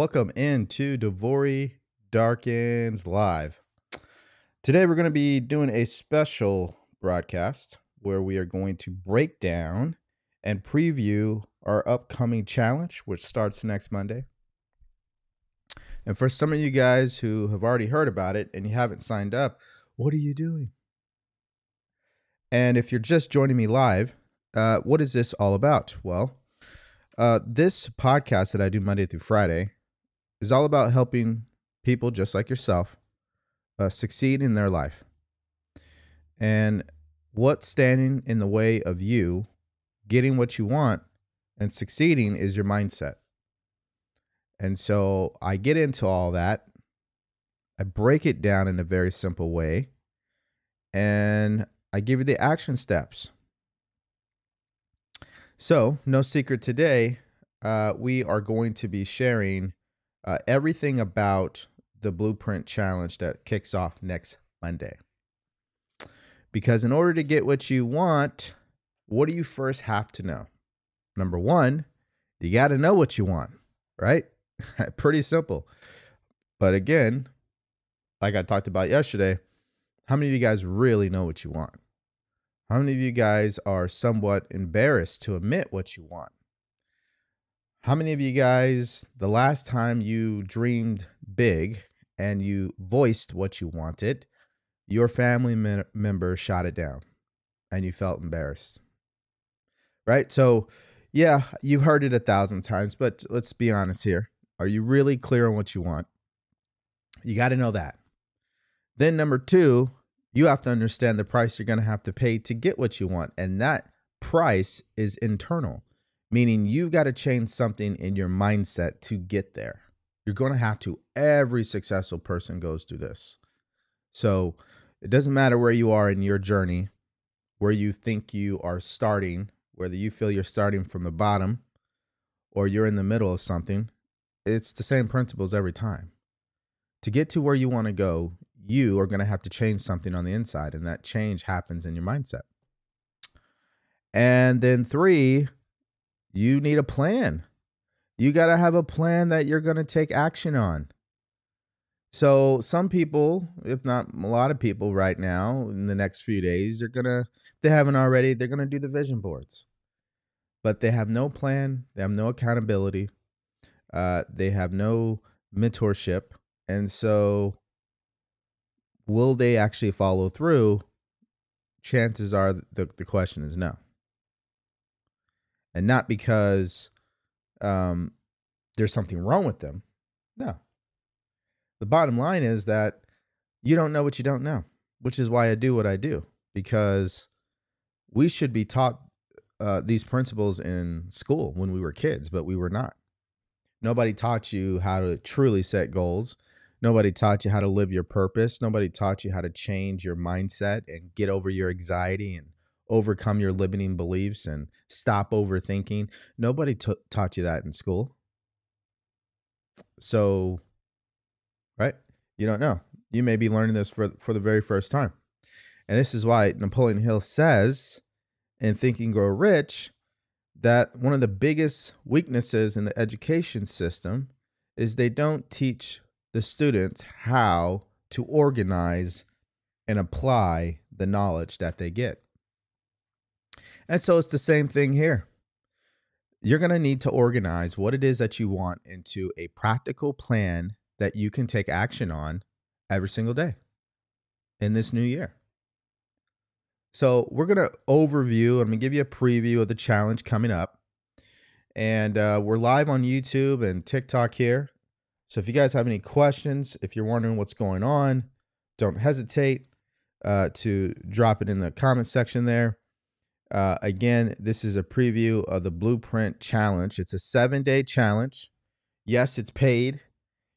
Welcome into DeVory Darkins Live. Today we're going to be doing a special broadcast where we are going to break down and preview our upcoming challenge, which starts next Monday. And for some of you guys who have already heard about it and you haven't signed up, what are you doing? And if you're just joining me live, uh, what is this all about? Well, uh, this podcast that I do Monday through Friday is all about helping people just like yourself uh, succeed in their life. And what's standing in the way of you getting what you want and succeeding is your mindset. And so I get into all that. I break it down in a very simple way. And I give you the action steps. So, no secret today, uh, we are going to be sharing uh, everything about the Blueprint Challenge that kicks off next Monday. Because in order to get what you want, what do you first have to know? Number one, you got to know what you want, right? Pretty simple. But again, like I talked about yesterday, how many of you guys really know what you want? How many of you guys are somewhat embarrassed to admit what you want? How many of you guys, the last time you dreamed big and you voiced what you wanted, your family me- member shot it down and you felt embarrassed? Right? So, yeah, you've heard it a thousand times, but let's be honest here. Are you really clear on what you want? You got to know that. Then, number two, you have to understand the price you're going to have to pay to get what you want. And that price is internal, meaning you've got to change something in your mindset to get there. You're going to have to. Every successful person goes through this. So it doesn't matter where you are in your journey, where you think you are starting, whether you feel you're starting from the bottom or you're in the middle of something, it's the same principles every time. To get to where you want to go, you are going to have to change something on the inside, and that change happens in your mindset. And then, three, you need a plan. You got to have a plan that you're going to take action on. So, some people, if not a lot of people right now, in the next few days, they're going to, if they haven't already, they're going to do the vision boards. But they have no plan, they have no accountability, uh, they have no mentorship. And so will they actually follow through? Chances are the, the question is no. And not because um, there's something wrong with them. No. The bottom line is that you don't know what you don't know, which is why I do what I do, because we should be taught uh, these principles in school when we were kids, but we were not. Nobody taught you how to truly set goals. Nobody taught you how to live your purpose. Nobody taught you how to change your mindset and get over your anxiety and overcome your limiting beliefs and stop overthinking. Nobody t- taught you that in school. So, right? You don't know. You may be learning this for, for the very first time. And this is why Napoleon Hill says in Think and Grow Rich that one of the biggest weaknesses in the education system is they don't teach the students how to organize and apply the knowledge that they get. And so it's the same thing here. You're going to need to organize what it is that you want into a practical plan that you can take action on every single day in this new year. So, we're going to overview, I'm going to give you a preview of the challenge coming up. And uh, we're live on YouTube and TikTok here. So if you guys have any questions, if you're wondering what's going on, don't hesitate uh, to drop it in the comment section there. Uh, again, this is a preview of the Blueprint Challenge. It's a seven day challenge. Yes, it's paid.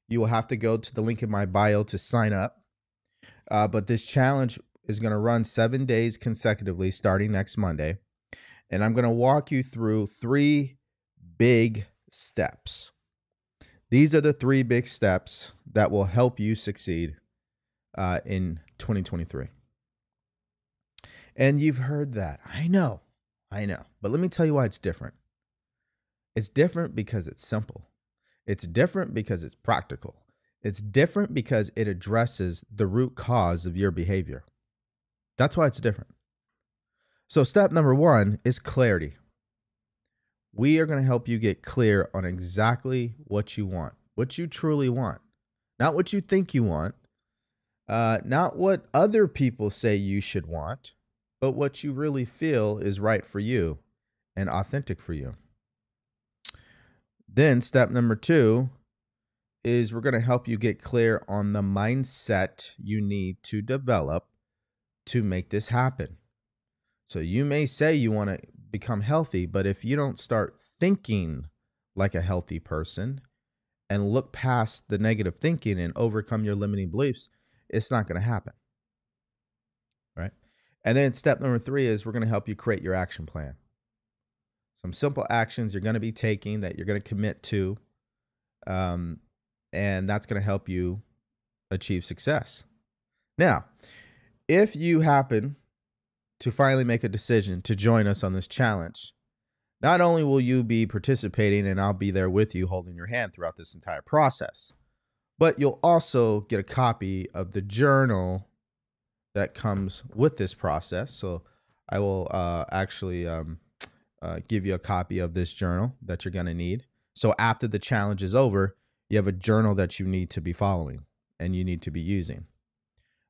You will have to go to the link in my bio to sign up. Uh, but this challenge is going to run seven days consecutively starting next Monday. And I'm going to walk you through three big steps. These are the three big steps that will help you succeed uh, in 2023. And you've heard that. I know. I know. But let me tell you why it's different. It's different because it's simple. It's different because it's practical. It's different because it addresses the root cause of your behavior. That's why it's different. So, step number one is clarity. We are going to help you get clear on exactly what you want, what you truly want, not what you think you want, uh, not what other people say you should want, but what you really feel is right for you and authentic for you. Then, step number two is we're going to help you get clear on the mindset you need to develop to make this happen. So, you may say you want to become healthy, but if you don't start thinking like a healthy person and look past the negative thinking and overcome your limiting beliefs, it's not going to happen. And then step number three is we're going to help you create your action plan. Some simple actions you're going to be taking that you're going to commit to. Um, and that's going to help you achieve success. Now, if you happen to finally make a decision to join us on this challenge, not only will you be participating and I'll be there with you holding your hand throughout this entire process, but you'll also get a copy of the journal that comes with this process. So I will uh, actually um, uh, give you a copy of this journal that you're going to need. So after the challenge is over, you have a journal that you need to be following and you need to be using.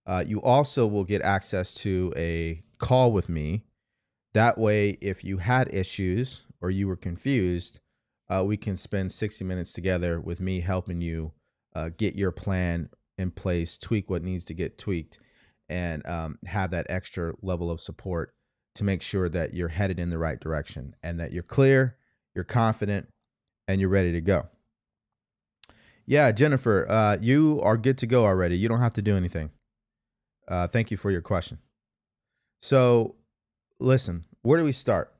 Uh, you also will get access to a call with me. That way, if you had issues or you were confused, uh, we can spend 60 minutes together with me helping you uh, get your plan in place, tweak what needs to get tweaked, and um, have that extra level of support to make sure that you're headed in the right direction and that you're clear, you're confident, and you're ready to go. Yeah, Jennifer, uh, you are good to go already. You don't have to do anything. Uh, thank you for your question. So, listen, where do we start?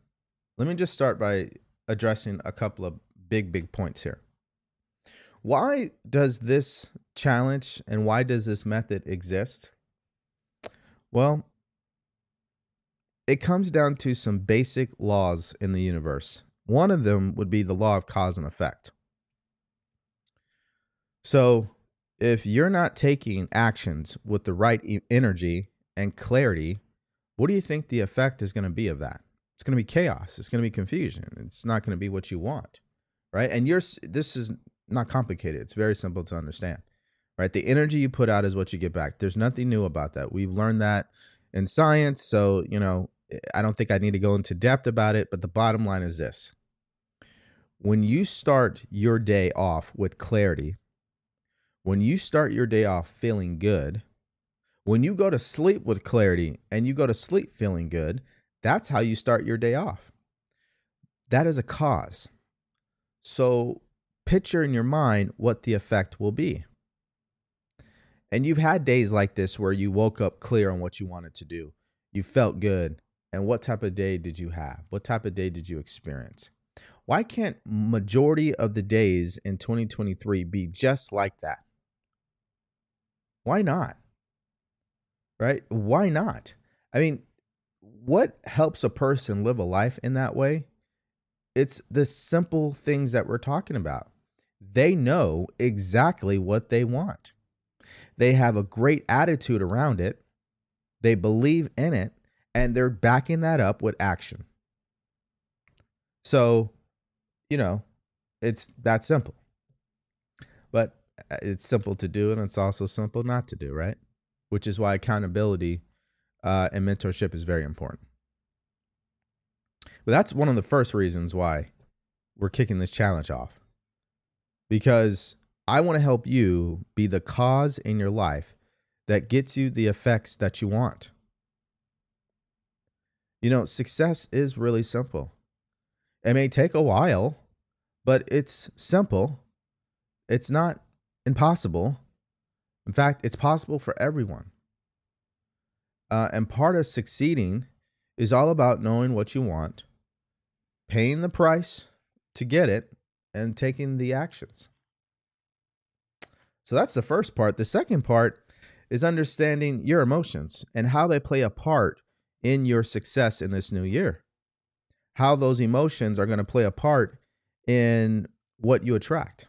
Let me just start by addressing a couple of big, big points here. Why does this challenge and why does this method exist? Well, it comes down to some basic laws in the universe. One of them would be the law of cause and effect. So, if you're not taking actions with the right energy and clarity, what do you think the effect is going to be of that? It's going to be chaos. It's going to be confusion. It's not going to be what you want, right? And you're this is not complicated. It's very simple to understand, right? The energy you put out is what you get back. There's nothing new about that. We've learned that in science, so you know eh, I don't think I need to go into depth about it, but the bottom line is this. When you start your day off with clarity, when you start your day off feeling good, when you go to sleep with clarity and you go to sleep feeling good, that's how you start your day off. That is a cause. So picture in your mind what the effect will be. And you've had days like this where you woke up clear on what you wanted to do. You felt good. And what type of day did you have? What type of day did you experience? Why can't majority of the days in 2023 be just like that? Why not? Right? Why not? I mean, what helps a person live a life in that way? It's the simple things that we're talking about. They know exactly what they want. They have a great attitude around it. They believe in it and they're backing that up with action. So, you know, it's that simple. But uh, it's simple to do and it's also simple not to do, right? Which is why accountability uh, and mentorship is very important. But that's one of the first reasons why we're kicking this challenge off. Because I want to help you be the cause in your life that gets you the effects that you want. You know, success is really simple. It may take a while, but it's simple. It's not impossible. In fact, it's possible for everyone. Uh, and part of succeeding is all about knowing what you want, paying the price to get it, and taking the actions. So that's the first part. The second part is understanding your emotions and how they play a part in your success in this new year. How those emotions are going to play a part in what you attract.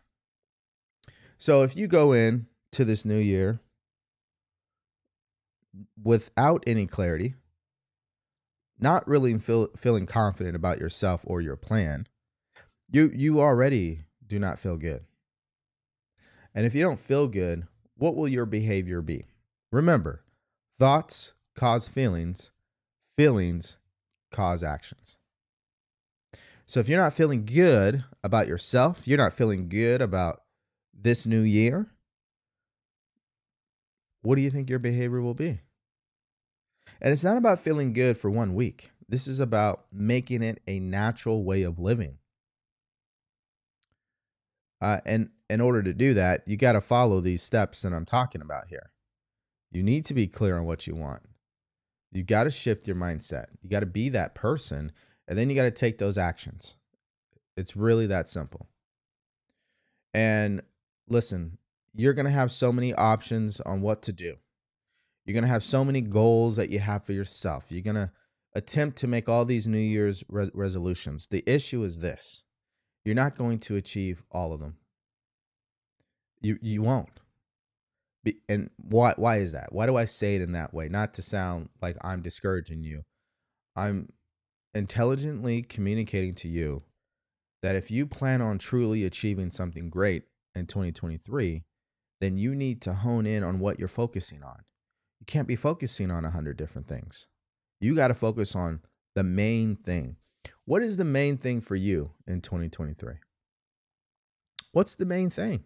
So if you go in to this new year without any clarity, not really feel, feeling confident about yourself or your plan, you you already do not feel good. And if you don't feel good, what will your behavior be? Remember, thoughts cause feelings, feelings cause actions. So if you're not feeling good about yourself, you're not feeling good about this new year, what do you think your behavior will be? And it's not about feeling good for one week. This is about making it a natural way of living. Uh, and in order to do that, you got to follow these steps that I'm talking about here. You need to be clear on what you want. You got to shift your mindset. You got to be that person, and then you got to take those actions. It's really that simple. And listen, you're going to have so many options on what to do. You're going to have so many goals that you have for yourself. You're going to attempt to make all these New Year's res- resolutions. The issue is this you're not going to achieve all of them. You, you won't. Be, and why, why is that? Why do I say it in that way? Not to sound like I'm discouraging you. I'm intelligently communicating to you that if you plan on truly achieving something great in 2023, then you need to hone in on what you're focusing on. You can't be focusing on a hundred different things. You got to focus on the main thing. What is the main thing for you in 2023? What's the main thing?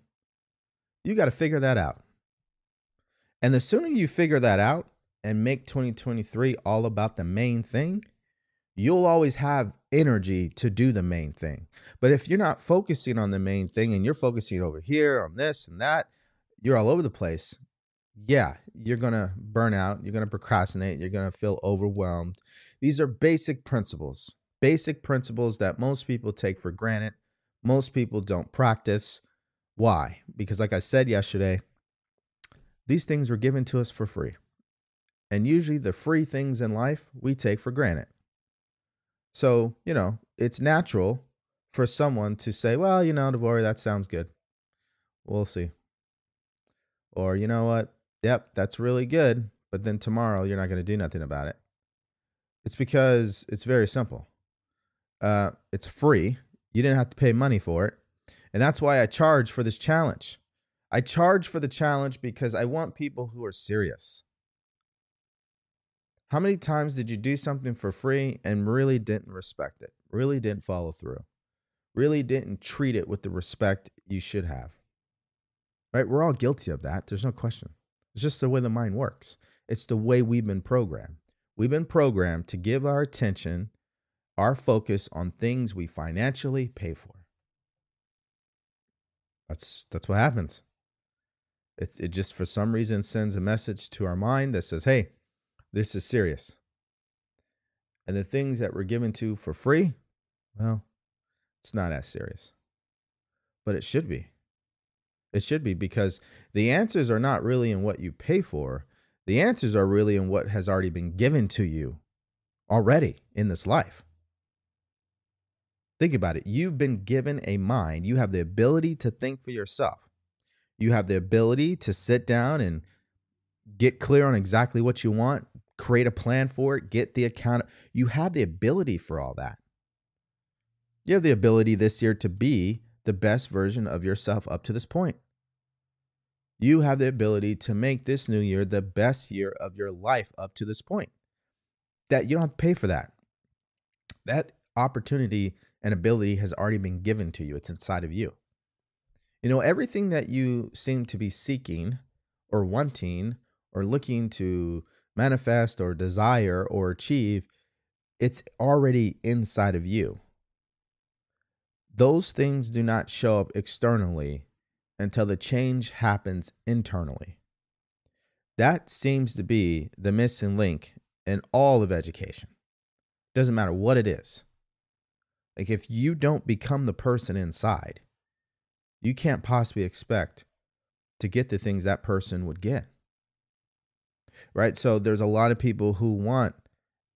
You got to figure that out. And the sooner you figure that out and make 2023 all about the main thing, you'll always have energy to do the main thing. But if you're not focusing on the main thing and you're focusing over here on this and that, you're all over the place yeah, you're going to burn out. You're going to procrastinate. You're going to feel overwhelmed. These are basic principles, basic principles that most people take for granted. Most people don't practice. Why? Because, like I said yesterday, these things were given to us for free. And usually, the free things in life we take for granted. So, you know, it's natural for someone to say, well, you know, DeVory, that sounds good. We'll see. Or, you know what? yep, that's really good. But then tomorrow you're not going to do nothing about it. It's because it's very simple. Uh, it's free. You didn't have to pay money for it. And that's why I charge for this challenge. I charge for the challenge because I want people who are serious. How many times did you do something for free and really didn't respect it? Really didn't follow through? Really didn't treat it with the respect you should have? Right? We're all guilty of that. There's no question. It's just the way the mind works. It's the way we've been programmed. We've been programmed to give our attention, our focus on things we financially pay for. That's that's what happens. It it just for some reason sends a message to our mind that says, "Hey, this is serious." And the things that we're given to for free, well, it's not as serious. But it should be. It should be because the answers are not really in what you pay for. The answers are really in what has already been given to you already in this life. Think about it. You've been given a mind. You have the ability to think for yourself. You have the ability to sit down and get clear on exactly what you want, create a plan for it, get the account. You have the ability for all that. You have the ability this year to be the best version of yourself up to this point. You have the ability to make this new year the best year of your life up to this point. That you don't have to pay for that. That opportunity and ability has already been given to you, it's inside of you. You know, everything that you seem to be seeking or wanting or looking to manifest or desire or achieve, it's already inside of you those things do not show up externally until the change happens internally. That seems to be the missing link in all of education. Doesn't matter what it is. Like if you don't become the person inside, you can't possibly expect to get the things that person would get. Right? So there's a lot of people who want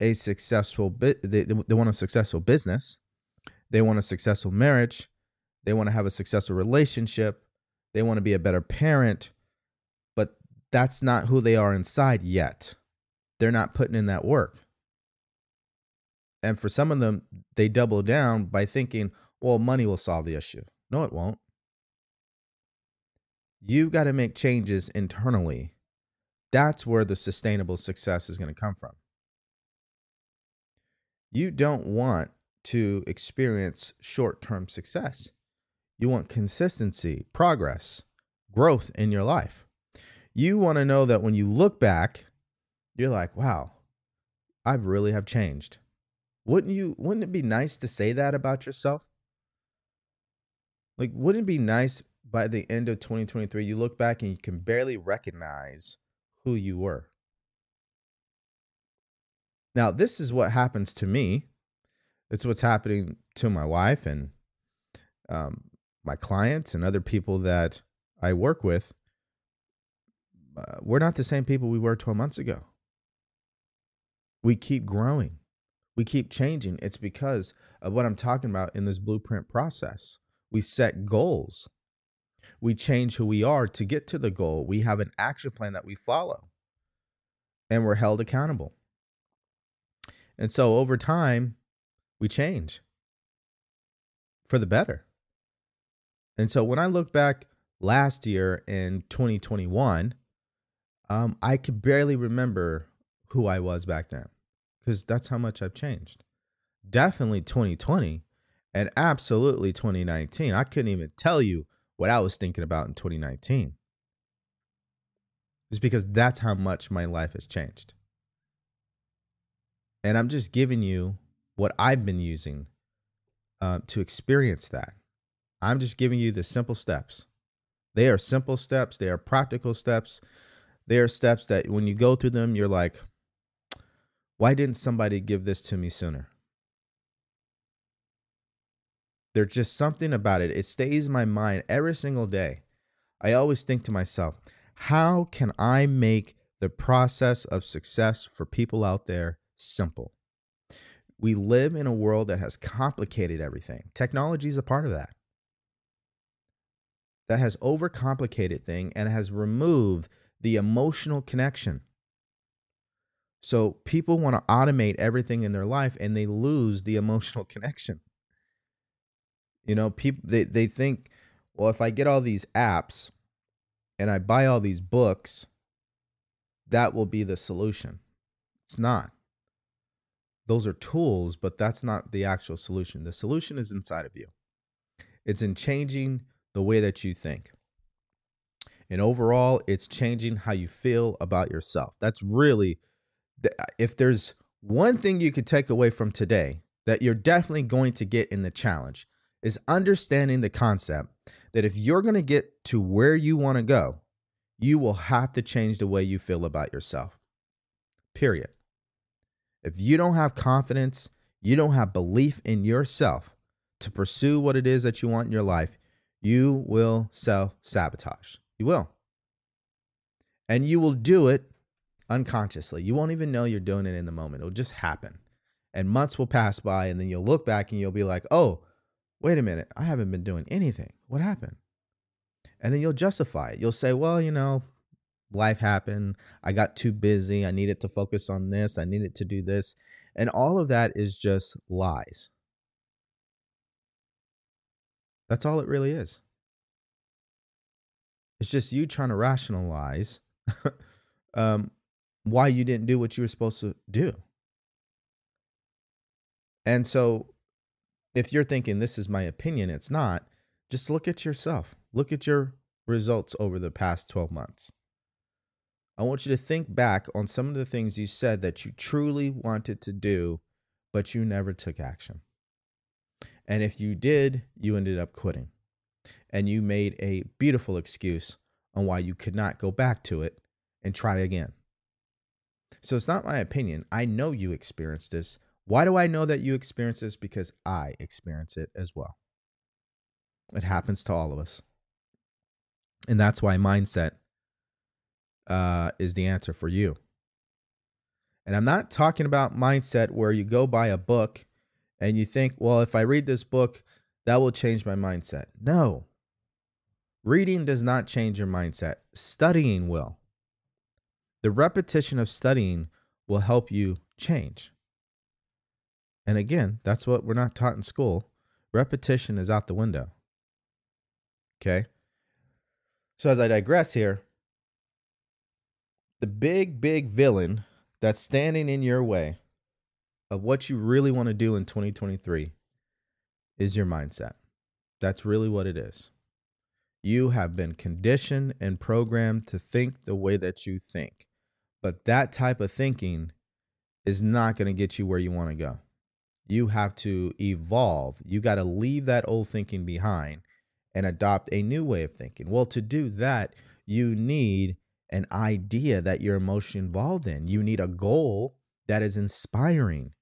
a successful bit they, they want a successful business they want a successful marriage. They want to have a successful relationship. They want to be a better parent, but that's not who they are inside yet. They're not putting in that work. And for some of them, they double down by thinking, well, money will solve the issue. No, it won't. You've got to make changes internally. That's where the sustainable success is going to come from. You don't want to experience short term success. You want consistency, progress, growth in your life. You want to know that when you look back, you're like, wow, I really have changed. Wouldn't you wouldn't it be nice to say that about yourself? Like wouldn't it be nice by the end of 2023 you look back and you can barely recognize who you were? Now, this is what happens to me. It's what's happening to my wife and um, my clients and other people that I work with. Uh, we're not the same people we were 12 months ago. We keep growing we keep changing, it's because of what I'm talking about in this blueprint process. We set goals. We change who we are to get to the goal. We have an action plan that we follow, and we're held accountable. And so over time, we change for the better. And so when I look back last year in 2021, um, I could barely remember who I was back then because that's how much I've changed. Definitely 2020 and absolutely 2019. I couldn't even tell you what I was thinking about in 2019. It's because that's how much my life has changed. And I'm just giving you what I've been using uh, to experience that. I'm just giving you the simple steps. They are simple steps, they are practical steps. They are steps that when you go through them, you're like, why didn't somebody give this to me sooner? There's just something about it. It stays in my mind every single day. I always think to myself, how can I make the process of success for people out there simple? We live in a world that has complicated everything. Technology is a part of that. That has overcomplicated thing and has removed the emotional connection. So people want to automate everything in their life and they lose the emotional connection. You know, people they, they think, well, if I get all these apps and I buy all these books, that will be the solution. It's not. Those are tools, but that's not the actual solution. The solution is inside of you. It's in changing the way that you think. And overall, it's changing how you feel about yourself. That's really Uh, if there's one thing you could take away from today that you're definitely going to get in the challenge is understanding the concept that if you're going to get to where you want to go, you will have to change the way you feel about yourself. Period. If you don't have confidence, you don't have belief in yourself to pursue what it is that you want in your life, you will self sabotage. You will. And you will do it unconsciously. You won't even know you're doing it in the moment. It'll just happen. And months will pass by, and then you'll look back and you'll be like, oh, wait a minute, I haven't been doing anything. What happened? And then you'll justify it. You'll say, well, you know, life happened. I got too busy. I needed to focus on this. I needed to do this. And all of that is just lies. That's all it really is. It's just you trying to rationalize um, why you didn't do what you were supposed to do. And so if you're thinking this is my opinion, it's not, just look at yourself. Look at your results over the past 12 months. I want you to think back on some of the things you said that you truly wanted to do, but you never took action. And if you did, you ended up quitting. And you made a beautiful excuse on why you could not go back to it and try again. So it's not my opinion. I know you experienced this. Why do I know that you experienced this? Because I experience it as well. It happens to all of us. And that's why mindset uh, is the answer for you. And I'm not talking about mindset where you go buy a book and you think, well, if I read this book, that will change my mindset. No. Reading does not change your mindset, studying will. The repetition of studying will help you change. And again, that's what we're not taught in school. Repetition is out the window. Okay. So as I digress here, the big, big villain that's standing in your way of what you really want to do in 2023 is your mindset. That's really what it is. You have been conditioned and programmed to think the way that you think. But that type of thinking is not going to get you where you want to go. You have to evolve. You got to leave that old thinking behind and adopt a new way of thinking. Well, to do that, you need an idea that you're emotionally involved in. You need a goal that is inspiring.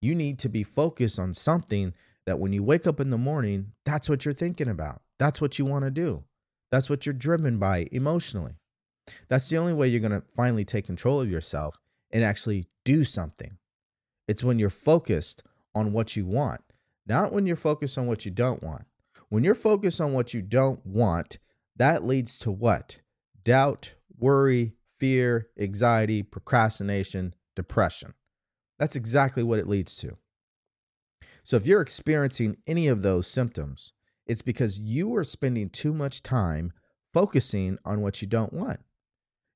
You need to be focused on something that when you wake up in the morning, that's what you're thinking about. That's what you want to do. That's what you're driven by emotionally. That's the only way you're going to finally take control of yourself and actually do something. It's when you're focused on what you want, not when you're focused on what you don't want. When you're focused on what you don't want, that leads to what? Doubt, worry, fear, anxiety, procrastination, depression. That's exactly what it leads to. So if you're experiencing any of those symptoms, it's because you are spending too much time focusing on what you don't want.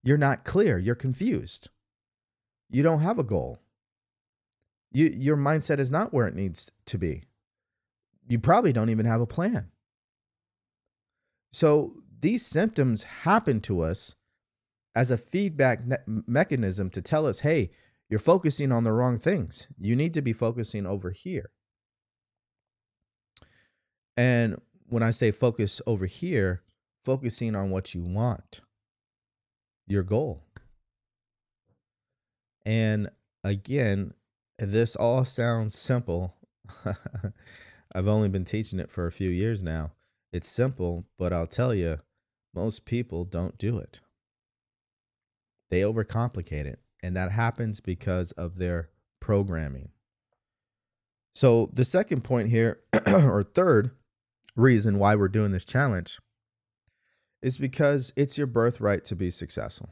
You're not clear, you're confused. You don't have a goal. You, your mindset is not where it needs to be. You probably don't even have a plan. So these symptoms happen to us as a feedback ne- mechanism to tell us, hey, you're focusing on the wrong things. You need to be focusing over here. And when I say focus over here, focusing on what you want, your goal. And again, this all sounds simple. I've only been teaching it for a few years now. It's simple, but I'll tell you, most people don't do it. They overcomplicate it. And that happens because of their programming. So, the second point here, or third, reason why we're doing this challenge is because it's your birthright to be successful.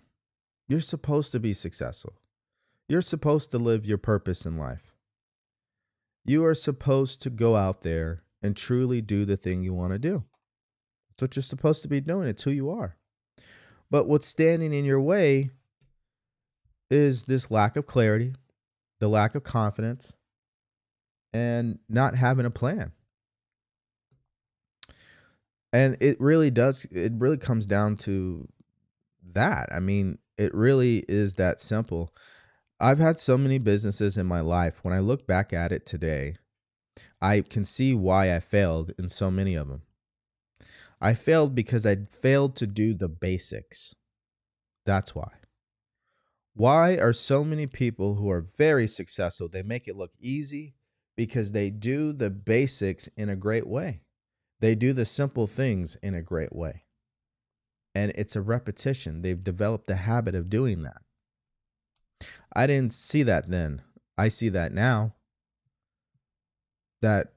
You're supposed to be successful. You're supposed to live your purpose in life. You are supposed to go out there and truly do the thing you want to do. That's what you're supposed to be doing. It's who you are. But what's standing in your way is this lack of clarity, the lack of confidence, and not having a plan and it really does it really comes down to that. I mean it really is that simple. I've had so many businesses in my life. When i look back at it today i can see why i failed in so many of them i failed because i failed to do the basics. That's why. Why are so many people who are very successful they make it look easy because they do the basics in a great way they do the simple things in a great way. And it's a repetition. They've developed the habit of doing that. I didn't see that then. I see that now. That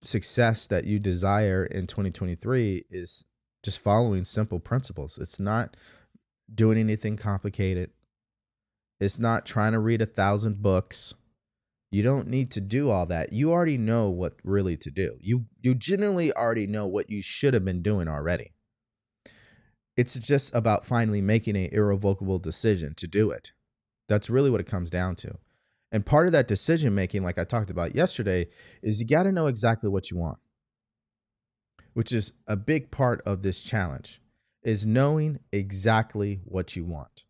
success that you desire in 2023 is just following simple principles. It's not doing anything complicated. It's not trying to read a thousand books. You don't need to do all that. You already know what really to do. You you genuinely already know what you should have been doing already. It's just about finally making an irrevocable decision to do it. That's really what it comes down to. And part of that decision making, like I talked about yesterday, is you got to know exactly what you want. Which is a big part of this challenge is knowing exactly what you want.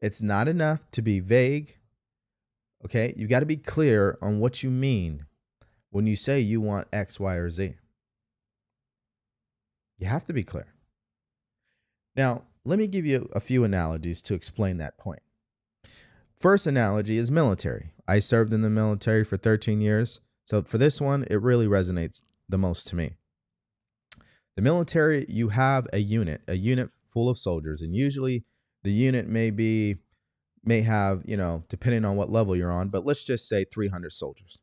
It's not enough to be vague Okay, you got to be clear on what you mean when you say you want X, Y, or Z. You have to be clear. Now, let me give you a few analogies to explain that point. First analogy is military. I served in the military for 13 years. So for this one, it really resonates the most to me. The military, you have a unit, a unit full of soldiers, and usually the unit may be may have, you know, depending on what level you're on, but let's just say 300 soldiers.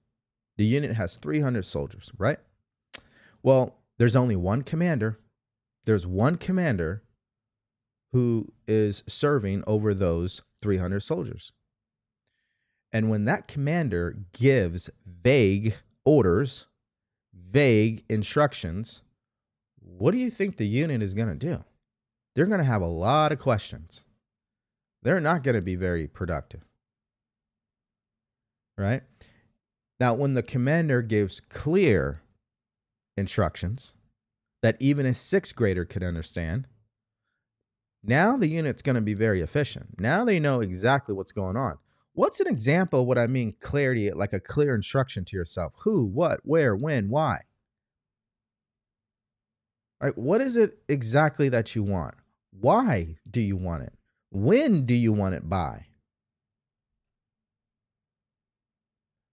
The unit has 300 soldiers, right? Well, there's only one commander there's one commander who is serving over those 300 soldiers. And when that commander gives vague orders, vague instructions, what do you think the unit is going to do? They're going to have a lot of questions. They're not going to be very productive. Right? Now, when the commander gives clear instructions that even a sixth grader could understand, now the unit's going to be very efficient. Now they know exactly what's going on. What's an example of what I mean clarity, like a clear instruction to yourself? Who, what, where, when, why? Right, what is it exactly that you want? Why do you want it? When do you want it by?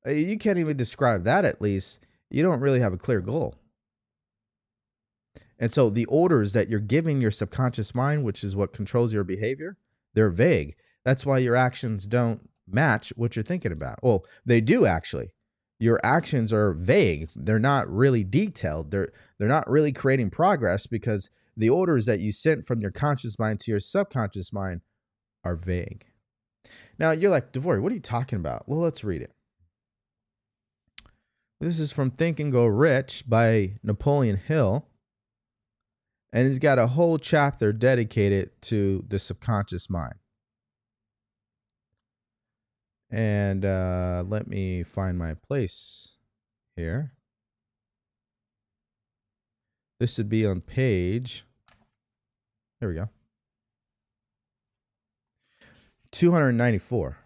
Uh, you can't even describe that at least. You don't really have a clear goal. And so the orders that you're giving your subconscious mind, which is what controls your behavior, they're vague. That's why your actions don't match what you're thinking about. Well, they do actually. Your actions are vague. They're not really detailed. They're they're not really creating progress because the orders that you sent from your conscious mind to your subconscious mind are vague. Now you're like, DeVory, what are you talking about? Well, let's read it. This is from Think and Grow Rich by Napoleon Hill. And he's got a whole chapter dedicated to the subconscious mind. And uh, let me find my place here. This would be on page. There we go. 294.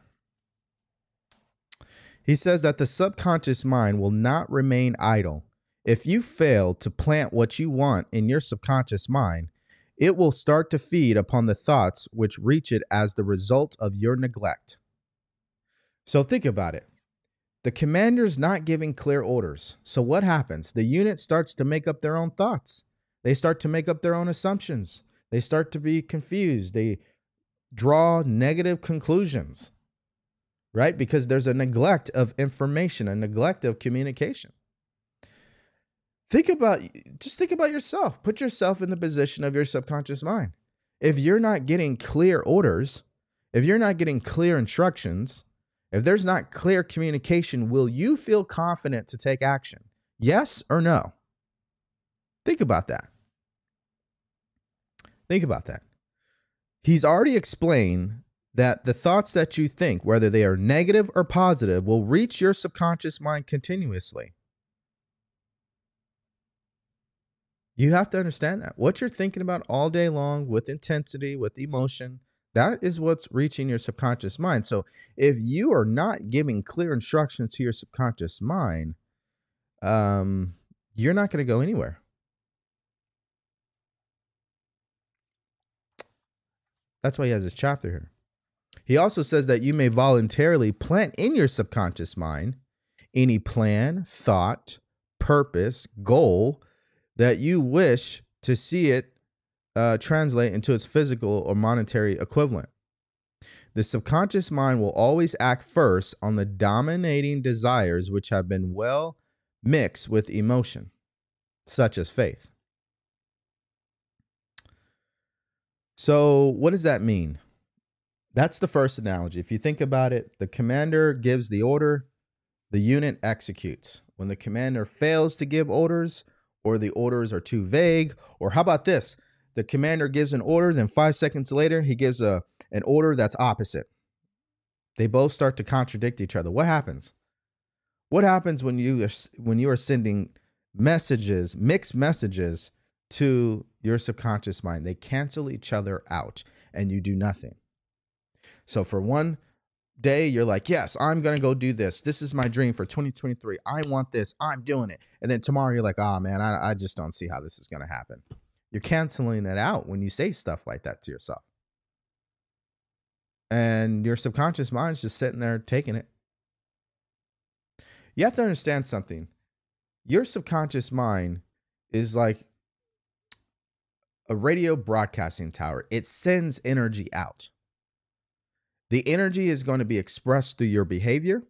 He says that the subconscious mind will not remain idle. If you fail to plant what you want in your subconscious mind, it will start to feed upon the thoughts which reach it as the result of your neglect. So think about it. The commander's not giving clear orders. So what happens? The unit starts to make up their own thoughts. They start to make up their own assumptions. They start to be confused. They draw negative conclusions right? Because there's a neglect of information, a neglect of communication. Think about just think about yourself. Put yourself in the position of your subconscious mind. If you're not getting clear orders, if you're not getting clear instructions, if there's not clear communication, will you feel confident to take action? Yes or no? Think about that. Think about that. He's already explained that the thoughts that you think, whether they are negative or positive, will reach your subconscious mind continuously. You have to understand that. What you're thinking about all day long with intensity, with emotion, that is what's reaching your subconscious mind. So if you are not giving clear instructions to your subconscious mind, um, you're not going to go anywhere. That's why he has this chapter here. He also says that you may voluntarily plant in your subconscious mind any plan, thought, purpose, goal that you wish to see it uh, translate into its physical or monetary equivalent. The subconscious mind will always act first on the dominating desires which have been well mixed with emotion, such as faith. So, what does that mean? That's the first analogy. If you think about it, the commander gives the order, the unit executes. When the commander fails to give orders, or the orders are too vague, or how about this? The commander gives an order, then five seconds later, he gives a an order that's opposite. They both start to contradict each other. What happens? What happens when you are, when you are sending messages, mixed messages to your subconscious mind? They cancel each other out, and you do nothing. So for one day, you're like, yes, I'm going to go do this. This is my dream for 2023. I want this. I'm doing it. And then tomorrow, you're like, oh man, I, I just don't see how this is going to happen. You're canceling it out when you say stuff like that to yourself. And your subconscious mind's just sitting there taking it. You have to understand something. Your subconscious mind is like a radio broadcasting tower, it sends energy out. The energy is going to be expressed through your behavior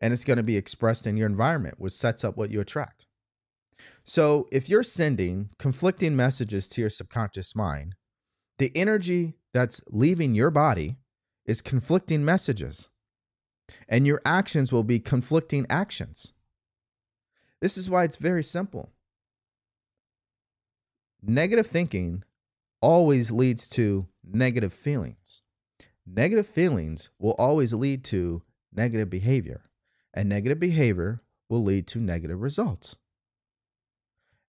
and it's going to be expressed in your environment, which sets up what you attract. So if you're sending conflicting messages to your subconscious mind, the energy that's leaving your body is conflicting messages, and your actions will be conflicting actions. This is why it's very simple. Negative thinking always leads to negative feelings. Negative feelings will always lead to negative behavior, and negative behavior will lead to negative results.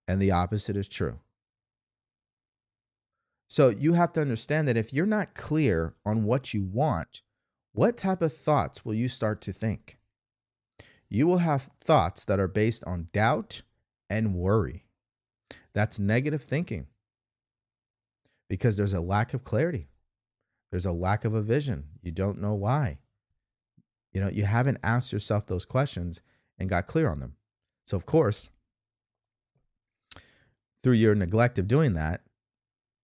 And the opposite is true. So you have to understand that if you're not clear on what you want, what type of thoughts will you start to think? You will have thoughts that are based on doubt and worry. That's negative thinking because there's a lack of clarity. There's a lack of a vision. You don't know why. You know, you haven't asked yourself those questions and got clear on them. So, of course, through your neglect of doing that,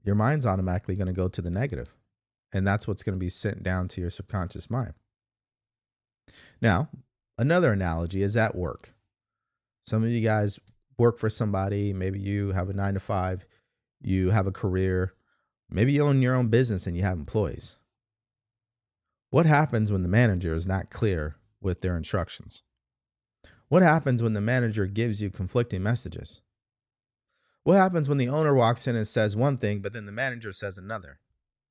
your mind's automatically going to go to the negative, And that's what's going to be sent down to your subconscious mind. Now, another analogy is at work. Some of you guys work for somebody, maybe you have a nine to five, you have a career, maybe you own your own business and you have employees. What happens when the manager is not clear with their instructions? What happens when the manager gives you conflicting messages? What happens when the owner walks in and says one thing, but then the manager says another?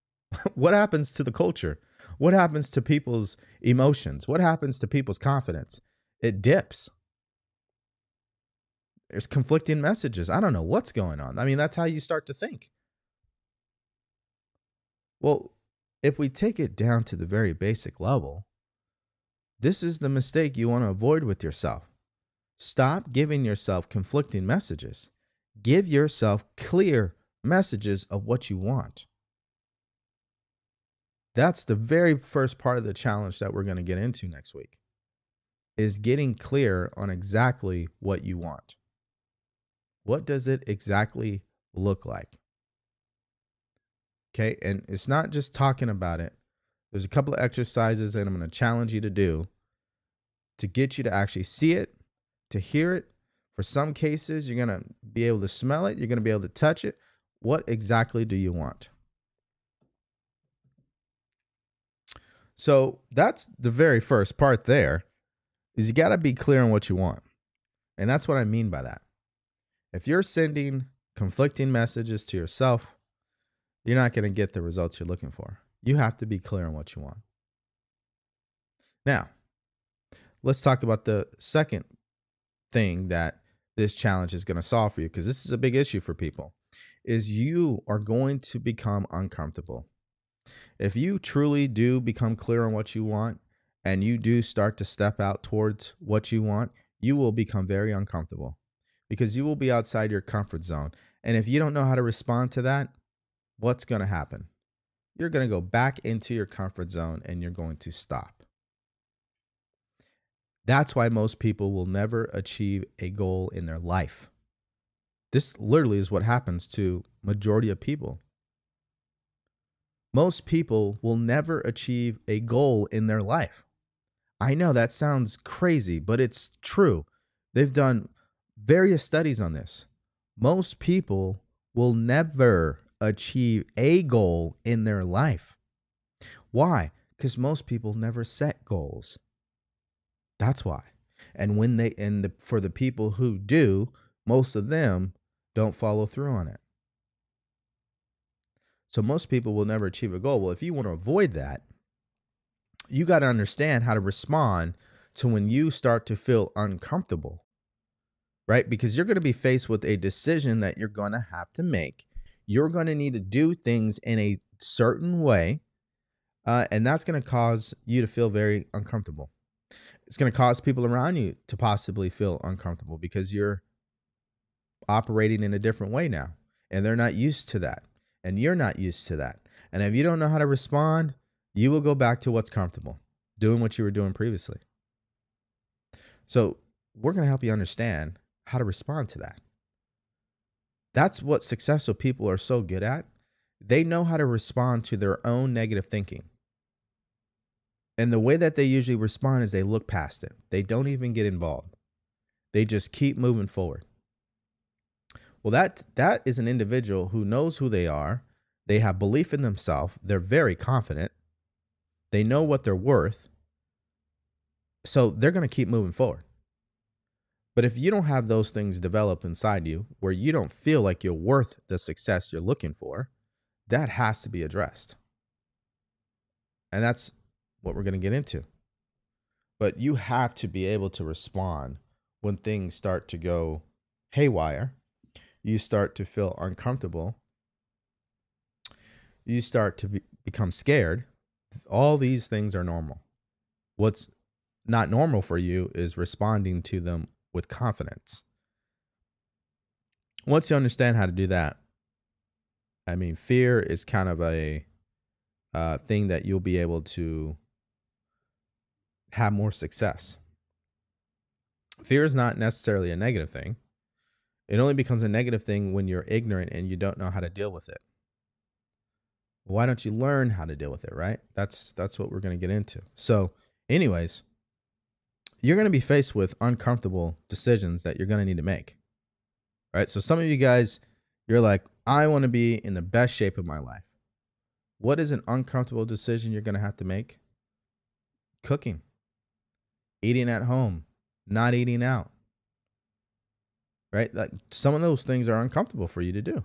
what happens to the culture? What happens to people's emotions? What happens to people's confidence? It dips. There's conflicting messages. I don't know what's going on. I mean, that's how you start to think. Well, if we take it down to the very basic level, this is the mistake you want to avoid with yourself. Stop giving yourself conflicting messages. Give yourself clear messages of what you want. That's the very first part of the challenge that we're going to get into next week is getting clear on exactly what you want. What does it exactly look like? Okay, and it's not just talking about it. There's a couple of exercises that I'm going to challenge you to do to get you to actually see it, to hear it, for some cases, you're going to be able to smell it, you're going to be able to touch it. What exactly do you want? So that's the very first part there is you got to be clear on what you want. And that's what I mean by that. If you're sending conflicting messages to yourself, you're not going to get the results you're looking for. You have to be clear on what you want. Now, let's talk about the second thing that this challenge is going to solve for you because this is a big issue for people is you are going to become uncomfortable. If you truly do become clear on what you want and you do start to step out towards what you want, you will become very uncomfortable because you will be outside your comfort zone. And if you don't know how to respond to that, what's going to happen? You're going to go back into your comfort zone and you're going to stop. That's why most people will never achieve a goal in their life. This literally is what happens to majority of people. Most people will never achieve a goal in their life. I know that sounds crazy, but it's true. They've done various studies on this. Most people will never achieve a goal in their life. Why? Because most people never set goals. That's why. And when they and the, for the people who do, most of them don't follow through on it. So most people will never achieve a goal. Well, if you want to avoid that, you got to understand how to respond to when you start to feel uncomfortable. Right? Because you're going to be faced with a decision that you're going to have to make. You're going to need to do things in a certain way. Uh, and that's going to cause you to feel very uncomfortable it's going to cause people around you to possibly feel uncomfortable because you're operating in a different way now and they're not used to that and you're not used to that and if you don't know how to respond you will go back to what's comfortable doing what you were doing previously so we're going to help you understand how to respond to that that's what successful people are so good at they know how to respond to their own negative thinking and the way that they usually respond is they look past it. They don't even get involved. They just keep moving forward. Well, that that is an individual who knows who they are. They have belief in themselves. They're very confident. They know what they're worth. So they're going to keep moving forward. But if you don't have those things developed inside you where you don't feel like you're worth the success you're looking for, that has to be addressed. And that's what we're going to get into. But you have to be able to respond when things start to go haywire. You start to feel uncomfortable. You start to be, become scared. All these things are normal. What's not normal for you is responding to them with confidence. Once you understand how to do that, I mean, fear is kind of a uh, thing that you'll be able to have more success. Fear is not necessarily a negative thing. It only becomes a negative thing when you're ignorant and you don't know how to deal with it. Why don't you learn how to deal with it, right? That's that's what we're going to get into. So, anyways, you're going to be faced with uncomfortable decisions that you're going to need to make. Right? So some of you guys you're like, I want to be in the best shape of my life. What is an uncomfortable decision you're going to have to make? Cooking, eating at home, not eating out. Right? Like some of those things are uncomfortable for you to do.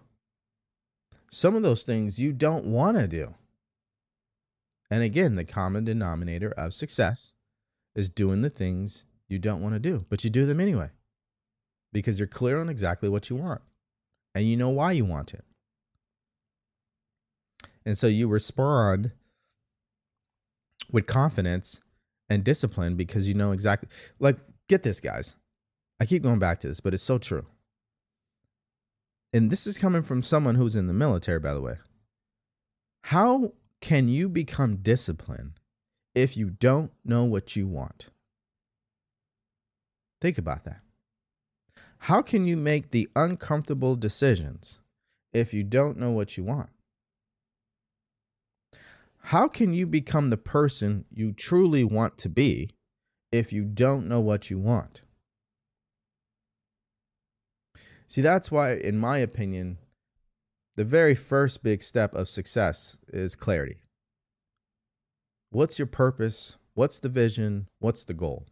Some of those things you don't want to do. And again, the common denominator of success is doing the things you don't want to do, but you do them anyway because you're clear on exactly what you want and you know why you want it. And so you respond with confidence and discipline because you know exactly like get this guys. I keep going back to this, but it's so true. And this is coming from someone who's in the military by the way. How can you become disciplined if you don't know what you want? Think about that. How can you make the uncomfortable decisions if you don't know what you want? How can you become the person you truly want to be if you don't know what you want? See, that's why, in my opinion, the very first big step of success is clarity. What's your purpose? What's the vision? What's the goal?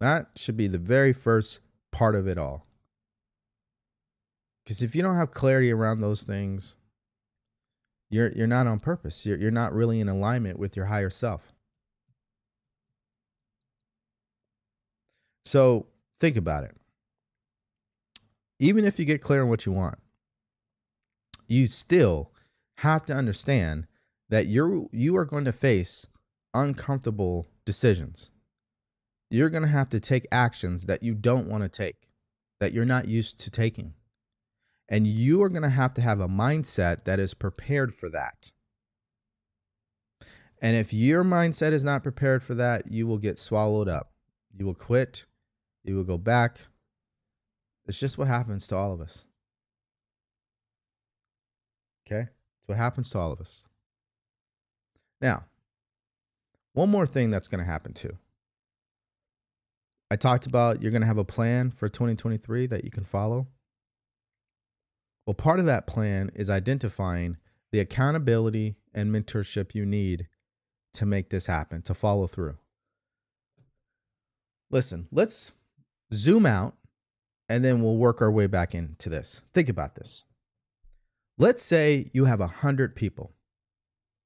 That should be the very first part of it all. Because if you don't have clarity around those things, you're you're not on purpose. You're you're not really in alignment with your higher self. So think about it. Even if you get clear on what you want, you still have to understand that you're you are going to face uncomfortable decisions. You're going to have to take actions that you don't want to take, that you're not used to taking. And you are going to have to have a mindset that is prepared for that. And if your mindset is not prepared for that, you will get swallowed up. You will quit. You will go back. It's just what happens to all of us. Okay? It's what happens to all of us. Now, one more thing that's going to happen too. I talked about you're going to have a plan for 2023 that you can follow. Well, part of that plan is identifying the accountability and mentorship you need to make this happen, to follow through. Listen, let's zoom out and then we'll work our way back into this. Think about this. Let's say you have 100 people.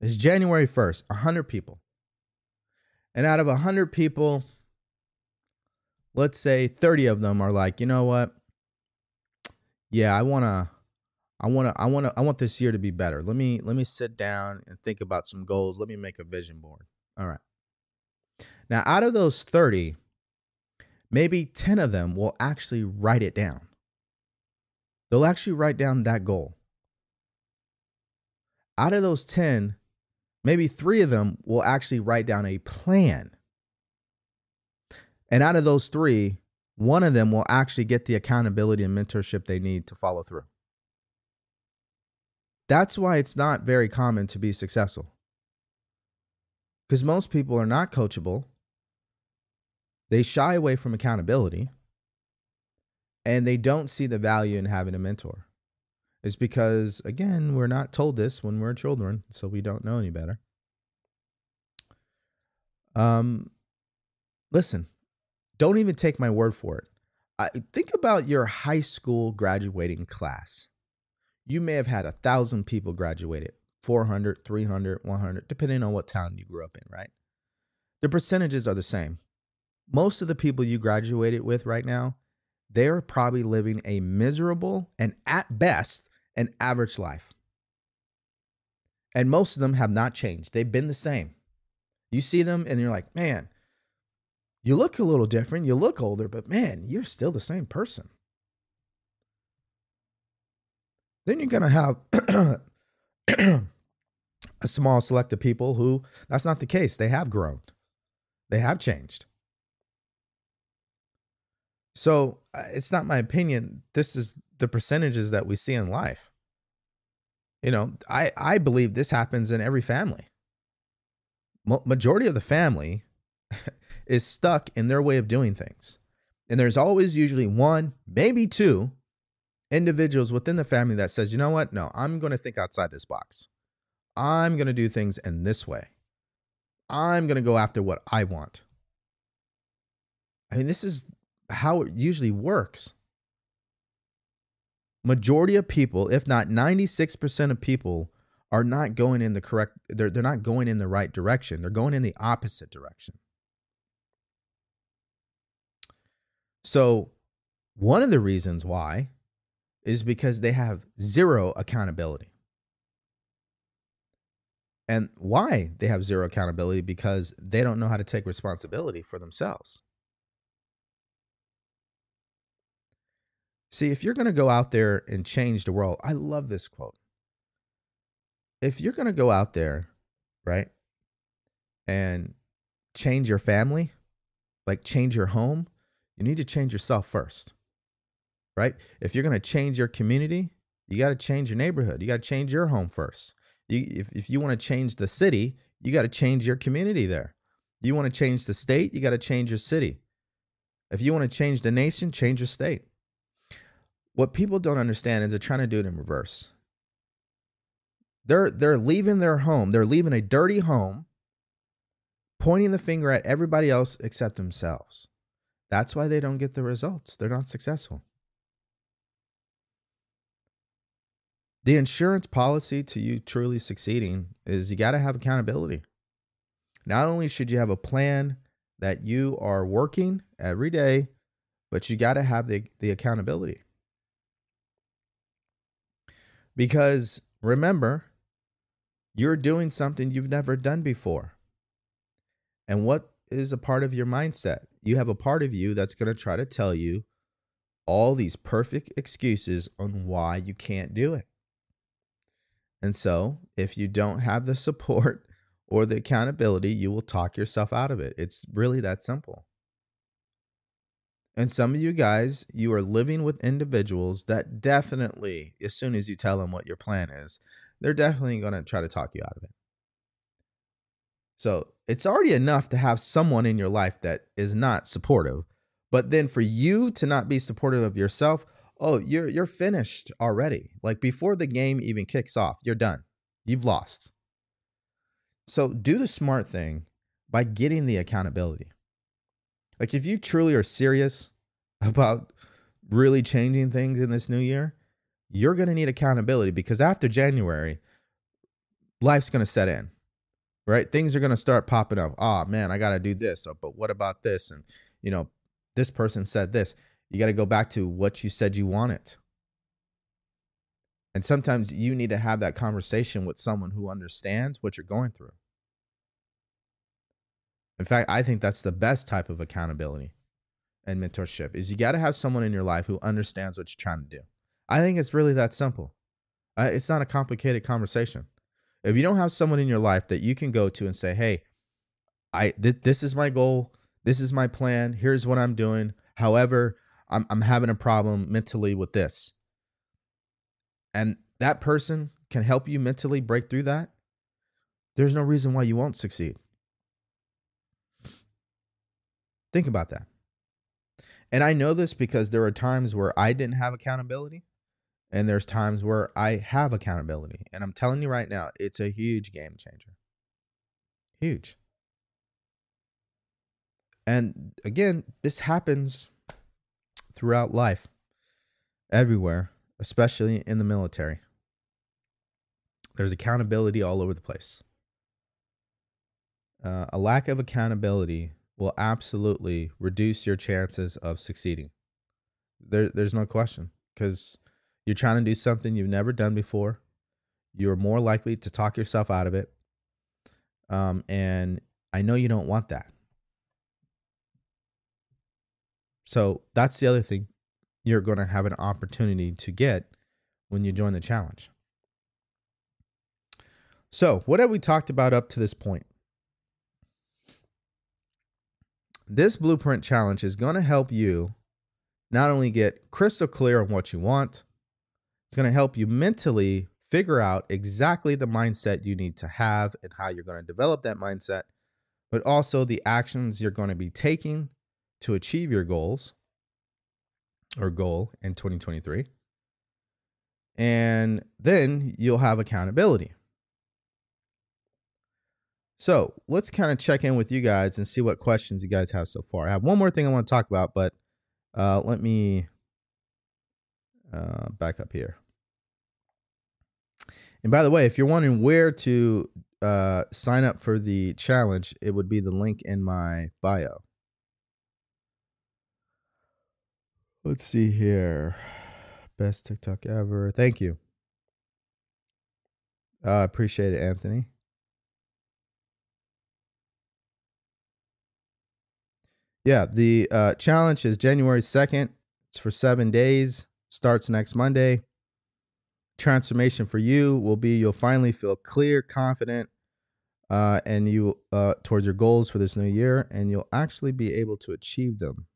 It's January 1st, 100 people. And out of 100 people, let's say 30 of them are like, you know what? Yeah, I want to I want to I want to I want this year to be better. Let me let me sit down and think about some goals. Let me make a vision board. All right. Now, out of those 30, maybe 10 of them will actually write it down. They'll actually write down that goal. Out of those 10, maybe 3 of them will actually write down a plan. And out of those 3, one of them will actually get the accountability and mentorship they need to follow through. That's why it's not very common to be successful. Because most people are not coachable. They shy away from accountability. and they don't see the value in having a mentor. It's because, again, we're not told this when we're children, so we don't know any better. Um, listen, don't even take my word for it. I, think about your high school graduating class. You may have had a thousand people graduated, 400, 300, 100, depending on what town you grew up in, right? The percentages are the same. Most of the people you graduated with right now, they're probably living a miserable and at best an average life. And most of them have not changed. They've been the same. You see them and you're like, man, you look a little different. You look older, but man, you're still the same person. Then you're going to have a small select of people who that's not the case. They have grown, they have changed. So uh, it's not my opinion. This is the percentages that we see in life. You know, I, I believe this happens in every family. majority of the family is stuck in their way of doing things. And there's always usually one, maybe two individuals within the family that says, you know what? No, I'm going to think outside this box. I'm going to do things in this way. I'm going to go after what I want. I mean, this is how it usually works. Majority of people, if not 96% of people, are not going in the correct they're they're not going in the right direction. They're going in the opposite direction. So, one of the reasons why is because they have zero accountability. And why they have zero accountability because they don't know how to take responsibility for themselves. See, if you're going to go out there and change the world, I love this quote. If you're going to go out there, right, and change your family, like change your home, you need to change yourself first, right? If you're going to change your community, you got to change your neighborhood. You got to change your home first. You, if, if you want to change the city, you got to change your community there. You want to change the state, you got to change your city. If you want to change the nation, change your state. What people don't understand is they're trying to do it in reverse. They're they're leaving their home. They're leaving a dirty home, pointing the finger at everybody else except themselves. That's why they don't get the results. They're not successful. The insurance policy to you truly succeeding is you got to have accountability. Not only should you have a plan that you are working every day, but you got to have the, the accountability. Because remember, you're doing something you've never done before. And what is a part of your mindset? You have a part of you that's going to try to tell you all these perfect excuses on why you can't do it. And so, if you don't have the support or the accountability, you will talk yourself out of it. It's really that simple. And some of you guys, you are living with individuals that definitely, as soon as you tell them what your plan is, they're definitely going to try to talk you out of it. So it's already enough to have someone in your life that is not supportive. But then for you to not be supportive of yourself, oh, you're you're finished already. Like before the game even kicks off, you're done. You've lost. So do the smart thing by getting the accountability. Like if you truly are serious about really changing things in this new year, you're going to need accountability because after January, life's going to set in. Right? Things are going to start popping up. Oh, man, I got to do this. Oh, but what about this? And you know, this person said this. You got to go back to what you said you wanted. And sometimes you need to have that conversation with someone who understands what you're going through. In fact, I think that's the best type of accountability and mentorship is you got to have someone in your life who understands what you're trying to do. I think it's really that simple. Uh, it's not a complicated conversation. If you don't have someone in your life that you can go to and say, "Hey, I th- this is my goal. This is my plan. Here's what I'm doing. However, I'm I'm having a problem mentally with this." And that person can help you mentally break through that. There's no reason why you won't succeed. Think about that. And I know this because there are times where I didn't have accountability, and there's times where I have accountability. And I'm telling you right now, it's a huge game changer. Huge. And again, this happens throughout life, everywhere, especially in the military. There's accountability all over the place. Uh, a lack of accountability will absolutely reduce your chances of succeeding. There, there's no question because you're trying to do something you've never done before. You're more likely to talk yourself out of it. Um, and I know you don't want that. So that's the other thing you're going to have an opportunity to get when you join the challenge. So, what have we talked about up to this point? This blueprint challenge is going to help you not only get crystal clear on what you want, it's going to help you mentally figure out exactly the mindset you need to have and how you're going to develop that mindset, but also the actions you're going to be taking to achieve your goals or goal in 2023. And then you'll have accountability. So let's kind of check in with you guys and see what questions you guys have so far. I have one more thing I want to talk about, but uh, let me uh, back up here. And by the way, if you're wondering where to uh, sign up for the challenge, it would be the link in my bio. Let's see here. Best TikTok ever. Thank you. I appreciate it, Anthony. Yeah, the uh, challenge is January 2nd. It's for seven days, starts next Monday. Transformation for you will be you'll finally feel clear, confident, uh, and you uh, towards your goals for this new year, and you'll actually be able to achieve them.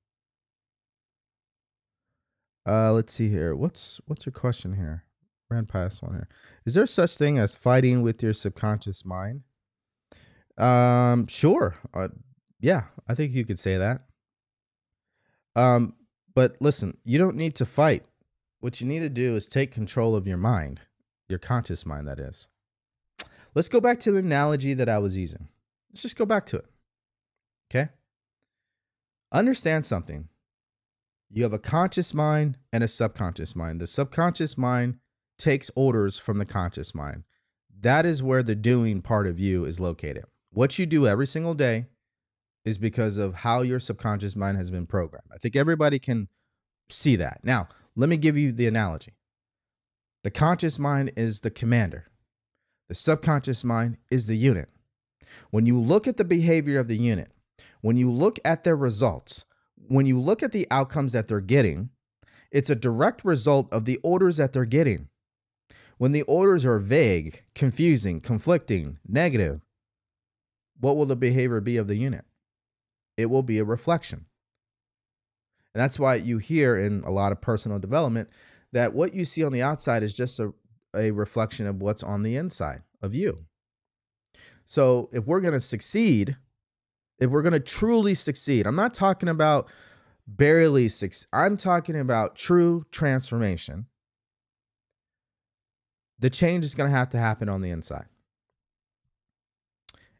Uh, let's see here. What's what's your question here? Ran past one here. Is there such thing as fighting with your subconscious mind? Um, sure. Uh, yeah, I think you could say that. Um, but listen, you don't need to fight. What you need to do is take control of your mind, your conscious mind, that is. Let's go back to the analogy that I was using. Let's just go back to it. Okay? Understand something. You have a conscious mind and a subconscious mind. The subconscious mind takes orders from the conscious mind. That is where the doing part of you is located. What you do every single day is because of how your subconscious mind has been programmed. I think everybody can see that. Now, let me give you the analogy. The conscious mind is the commander. The subconscious mind is the unit. When you look at the behavior of the unit, when you look at their results, when you look at the outcomes that they're getting, it's a direct result of the orders that they're getting. When the orders are vague, confusing, conflicting, negative, what will the behavior be of the unit? It will be a reflection. And that's why you hear in a lot of personal development that what you see on the outside is just a, a reflection of what's on the inside of you. So if we're going to succeed, if we're going to truly succeed, I'm not talking about barely succeed. I'm talking about true transformation. The change is going to have to happen on the inside.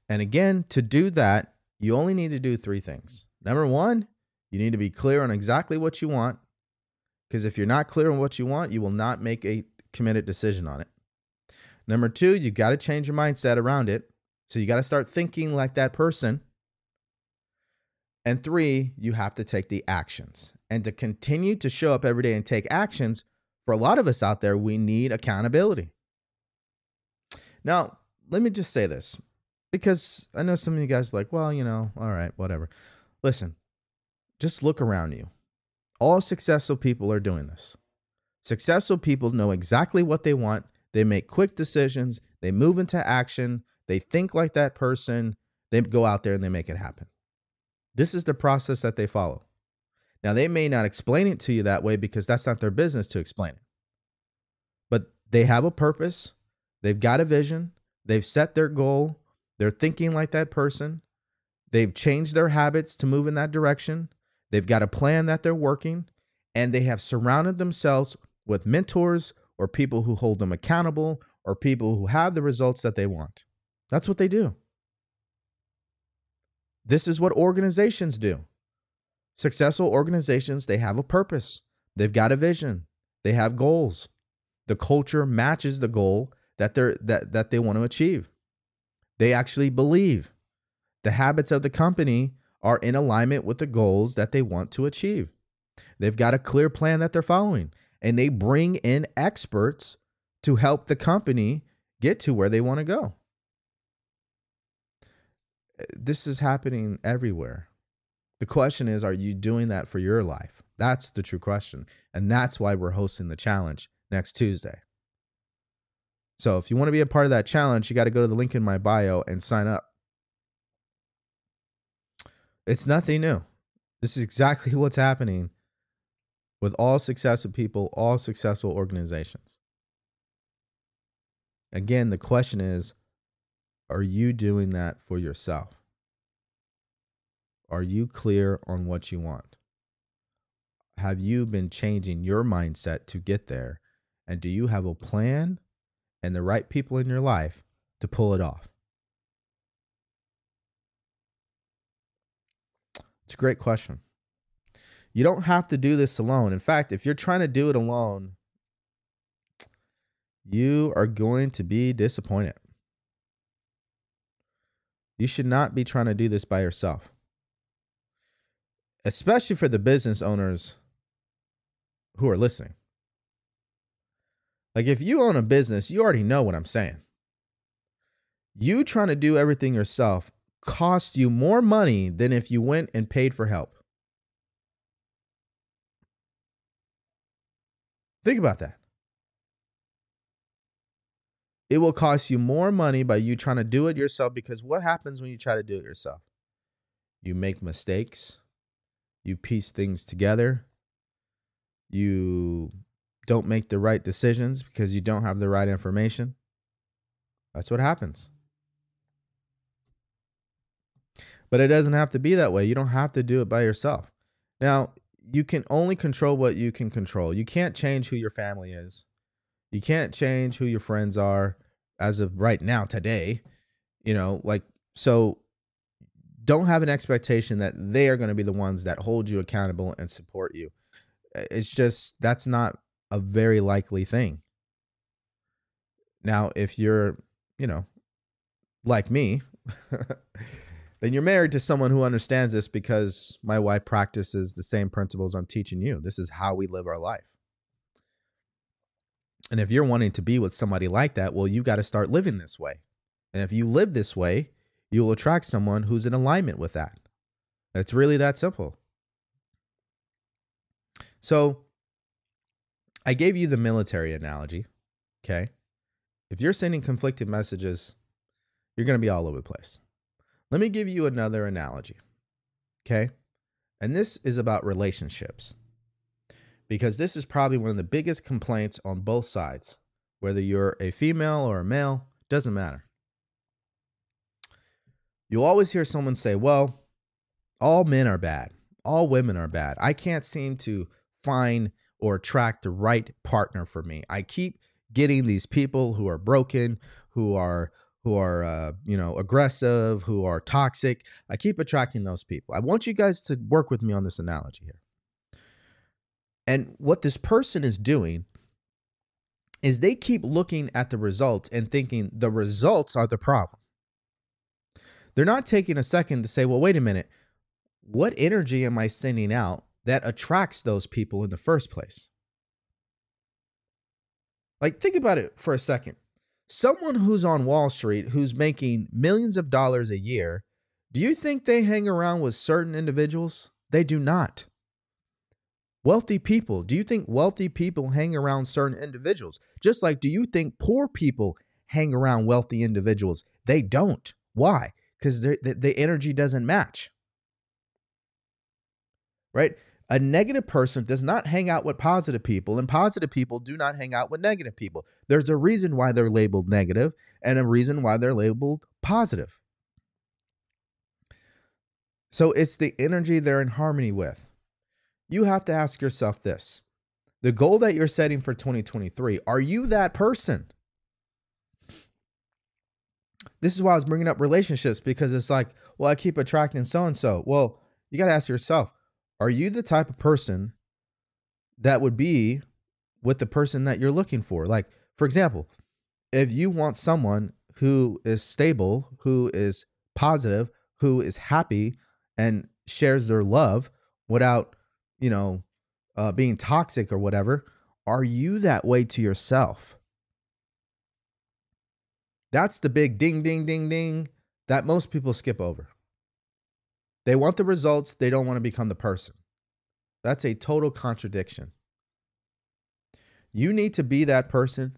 And again, to do that, you only need to do three things. Number one, you need to be clear on exactly what you want. Because if you're not clear on what you want, you will not make a committed decision on it. Number two, you've got to change your mindset around it. So you got to start thinking like that person. And three, you have to take the actions. And to continue to show up every day and take actions, for a lot of us out there, we need accountability. Now, let me just say this because I know some of you guys like, well, you know, all right, whatever. Listen, just look around you. All successful people are doing this. Successful people know exactly what they want. They make quick decisions. They move into action. They think like that person. They go out there and they make it happen. This is the process that they follow. Now, they may not explain it to you that way because that's not their business to explain it. But they have a purpose, they've got a vision, they've set their goal, they're thinking like that person, they've changed their habits to move in that direction, They've got a plan that they're working, and they have surrounded themselves with mentors or people who hold them accountable or people who have the results that they want. That's what they do. This is what organizations do. Successful organizations, they have a purpose. They've got a vision. They have goals. The culture matches the goal that they're that that they want to achieve. They actually believe the habits of the company are in alignment with the goals that they want to achieve. They've got a clear plan that they're following, and they bring in experts to help the company get to where they want to go. This is happening everywhere. The question is, are you doing that for your life? That's the true question. And that's why we're hosting the challenge next Tuesday. So if you want to be a part of that challenge, you got to go to the link in my bio and sign up. It's nothing new. This is exactly what's happening with all successful people, all successful organizations. Again, the question is are you doing that for yourself? Are you clear on what you want? Have you been changing your mindset to get there? And do you have a plan and the right people in your life to pull it off? It's a great question. You don't have to do this alone. In fact, if you're trying to do it alone, you are going to be disappointed. You should not be trying to do this by yourself, especially for the business owners who are listening. Like, if you own a business, you already know what I'm saying. You trying to do everything yourself costs you more money than if you went and paid for help. Think about that. It will cost you more money by you trying to do it yourself because what happens when you try to do it yourself? You make mistakes, you piece things together, you don't make the right decisions because you don't have the right information. That's what happens. But it doesn't have to be that way. You don't have to do it by yourself. Now, you can only control what you can control. You can't change who your family is. You can't change who your friends are as of right now, today. You know, like, so don't have an expectation that they are going to be the ones that hold you accountable and support you. It's just, that's not a very likely thing. Now, if you're, you know, like me, then you're married to someone who understands this because my wife practices the same principles I'm teaching you. This is how we live our life. And if you're wanting to be with somebody like that, well, you got to start living this way. And if you live this way, you'll attract someone who's in alignment with that. It's really that simple. So I gave you the military analogy. Okay. If you're sending conflicted messages, you're going to be all over the place. Let me give you another analogy. Okay. And this is about relationships because this is probably one of the biggest complaints on both sides, whether you're a female or a male, doesn't matter. You'll always hear someone say, Well, all men are bad, all women are bad. I can't seem to find or attract the right partner for me. I keep getting these people who are broken, who are who are uh, you know aggressive, who are toxic. I keep attracting those people. I want you guys to work with me on this analogy here. And what this person is doing is they keep looking at the results and thinking the results are the problem. They're not taking a second to say, well, wait a minute. What energy am I sending out that attracts those people in the first place? Like, think about it for a second someone who's on Wall Street who's making millions of dollars a year, do you think they hang around with certain individuals? They do not. Wealthy people, do you think wealthy people hang around certain individuals? Just like, do you think poor people hang around wealthy individuals? They don't. Why? Because the, the energy doesn't match. Right? A negative person does not hang out with positive people, and positive people do not hang out with negative people. There's a reason why they're labeled negative and a reason why they're labeled positive. So it's the energy they're in harmony with. you have to ask yourself this the goal that you're setting for 2023, are you that person? This is why I was bringing up relationships because it's like, well, I keep attracting so and so. Well, you got to ask yourself, are you the type of person that would be with the person that you're looking for? Like, for example, if you want someone who is stable, who is positive, who is happy and shares their love without, you know, uh, being toxic or whatever, are you that way to yourself? That's the big ding, ding, ding, ding that most people skip over. They want the results, they don't want to become the person. That's a total contradiction. You need to be that person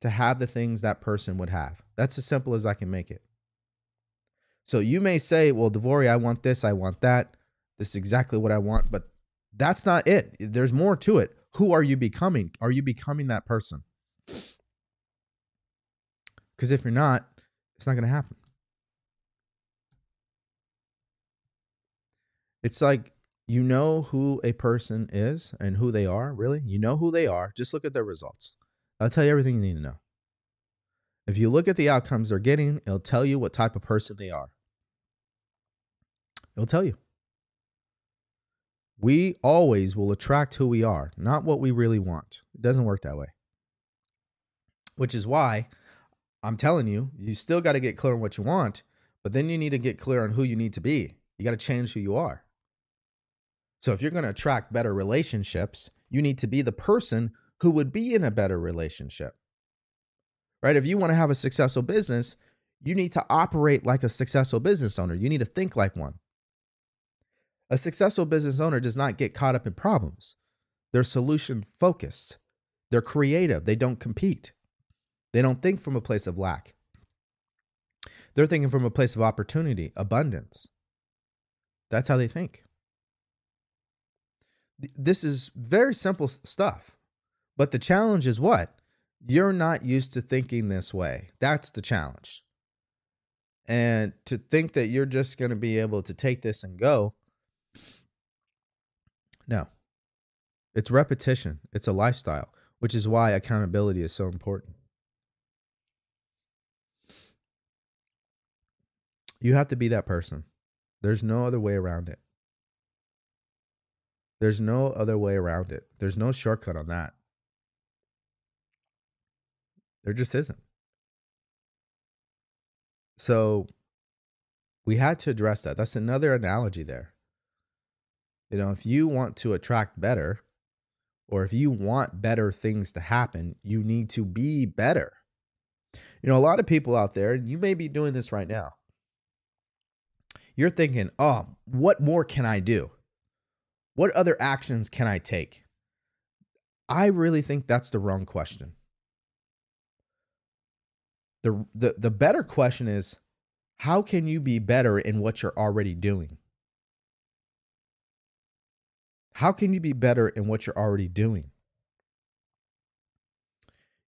to have the things that person would have. That's as simple as I can make it. So you may say, well, DeVory, I want this, I want that. This is exactly what I want, but that's not it. There's more to it. Who are you becoming? Are you becoming that person? Because if you're not, it's not going to happen. It's like you know who a person is and who they are, really. You know who they are. Just look at their results. I'll tell you everything you need to know. If you look at the outcomes they're getting, it'll tell you what type of person they are. It'll tell you. We always will attract who we are, not what we really want. It doesn't work that way. Which is why I'm telling you, you still got to get clear on what you want, but then you need to get clear on who you need to be. You got to change who you are. So if you're going to attract better relationships, you need to be the person who would be in a better relationship right? If you want to have a successful business, you need to operate like a successful business owner. You need to think like one. A successful business owner does not get caught up in problems. They're solution focused. They're creative. They don't compete. They don't think from a place of lack. They're thinking from a place of opportunity, abundance. That's how they think. This is very simple stuff. But the challenge is what? you're not used to thinking this way. That's the challenge. And to think that you're just going to be able to take this and go, no. It's repetition, it's a lifestyle, which is why accountability is so important. You have to be that person. There's no other way around it. There's no other way around it. There's no shortcut on that. There just isn't. So we had to address that. That's another analogy there. You know, if you want to attract better, or if you want better things to happen, you need to be better. You know, a lot of people out there, and you may be doing this right now. You're thinking, oh, what more can I do? What other actions can I take? I really think that's the wrong question. The, the the better question is how can you be better in what you're already doing? How can you be better in what you're already doing?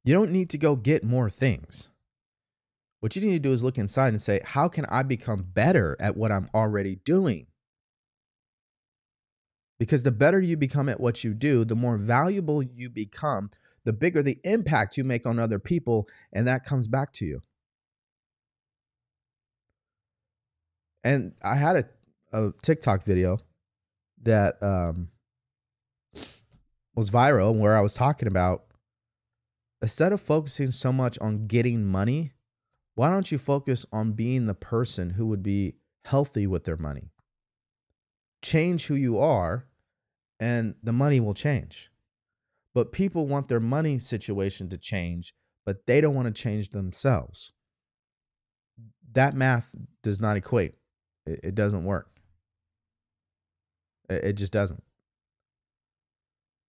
You don't need to go get more things. What you need to do is look inside and say, how can I become better at what I'm already doing? Because the better you become at what you do, the more valuable you become, the bigger the impact you make on other people, and that comes back to you. And I had a, a TikTok video that um, was viral where I was talking about instead of focusing so much on getting money, why don't you focus on being the person who would be healthy with their money? Change who you are, and the money will change. But people want their money situation to change, but they don't want to change themselves. That math does not equate. It, it doesn't work. It, it just doesn't.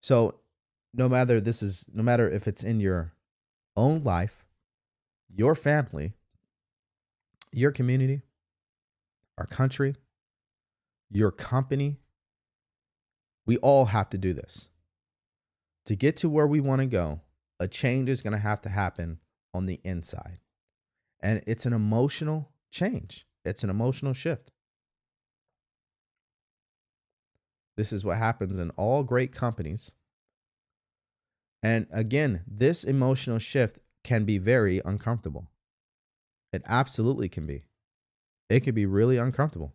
So, no matter this is, no matter if it's in your own life, your family, your community, our country, your company, we all have to do this to get to where we want to go, a change is going to have to happen on the inside. And it's an emotional change, it's an emotional shift. This is what happens in all great companies. And again, this emotional shift can be very uncomfortable. It absolutely can be. It can be really uncomfortable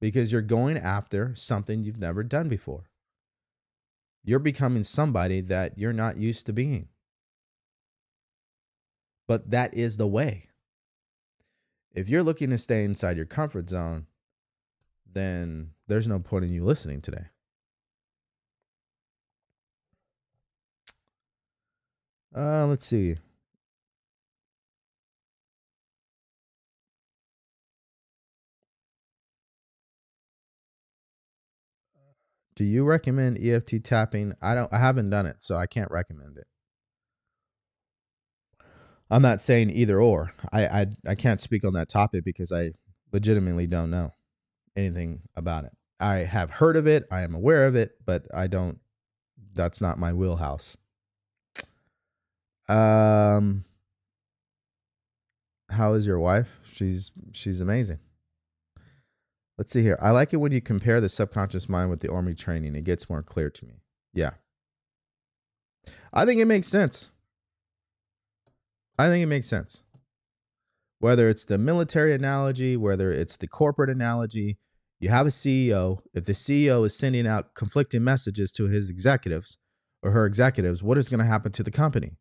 because you're going after something you've never done before. You're becoming somebody that you're not used to being. But that is the way. If you're looking to stay inside your comfort zone, then there's no point in you listening today. Uh, let's see. Do you recommend EFT tapping? I don't I haven't done it, so I can't recommend it. I'm not saying either or. I I, I can't speak on that topic because I legitimately don't know anything about it. I have heard of it, I am aware of it, but I don't that's not my wheelhouse. Um how is your wife? She's she's amazing. Let's see here. I like it when you compare the subconscious mind with the army training. It gets more clear to me. Yeah. I think it makes sense. I think it makes sense. Whether it's the military analogy, whether it's the corporate analogy, you have a CEO. If the CEO is sending out conflicting messages to his executives or her executives, what is going to happen to the company?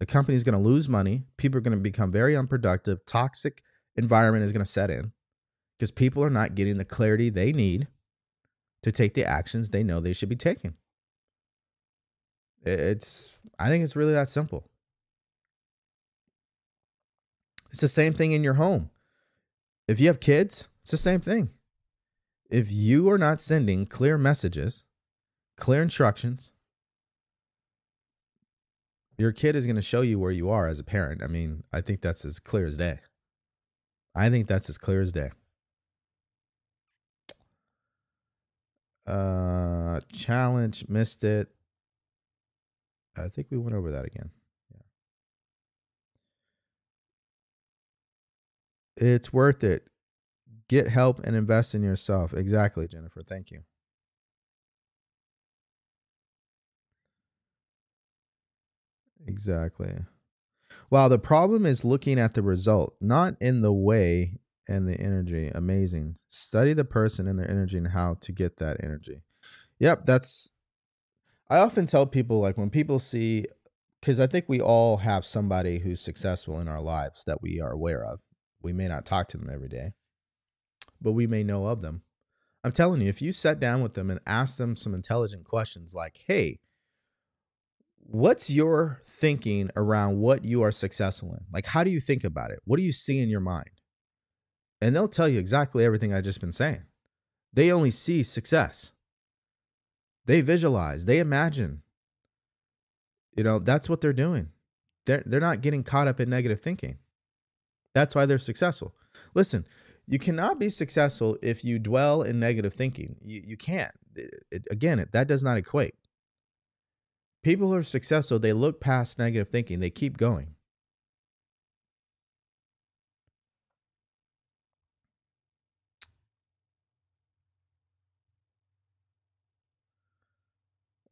The company is going to lose money. People are going to become very unproductive. Toxic environment is going to set in because people are not getting the clarity they need to take the actions they know they should be taking. It's, I think it's really that simple. It's the same thing in your home. If you have kids, it's the same thing. If you are not sending clear messages, clear instructions, your kid is going to show you where you are as a parent. I mean, I think that's as clear as day. I think that's as clear as day. Uh, challenge, missed it. I think we went over that again. Yeah. It's worth it. Get help and invest in yourself. Exactly, Jennifer. Thank you. Exactly. Wow, the problem is looking at the result, not in the way and the energy. Amazing. Study the person and their energy and how to get that energy. Yep, that's I often tell people like when people see cuz I think we all have somebody who's successful in our lives that we are aware of. We may not talk to them every day, but we may know of them. I'm telling you, if you sat down with them and asked them some intelligent questions like, "Hey, what's your thinking around what you are successful in? Like how do you think about it? What do you see in your mind?" And they'll tell you exactly everything I've just been saying. They only see success. They visualize, they imagine. You know, that's what they're doing. They're, they're not getting caught up in negative thinking. That's why they're successful. Listen, you cannot be successful if you dwell in negative thinking. You, you can't. It, it, again, it, that does not equate. People who are successful, they look past negative thinking, they keep going.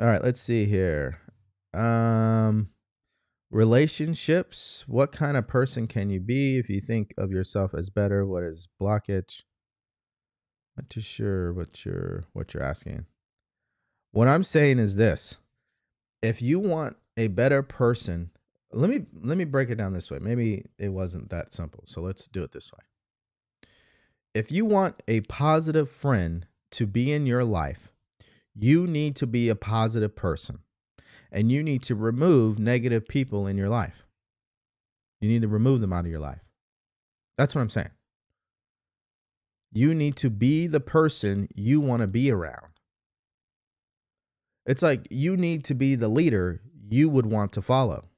All right, let's see here. Um relationships, what kind of person can you be if you think of yourself as better? What is blockage? Not too sure what you're what you're asking. What I'm saying is this. If you want a better person, let me let me break it down this way. Maybe it wasn't that simple. So let's do it this way. If you want a positive friend to be in your life, you need to be a positive person and you need to remove negative people in your life. You need to remove them out of your life. That's what I'm saying. You need to be the person you want to be around. It's like you need to be the leader you would want to follow.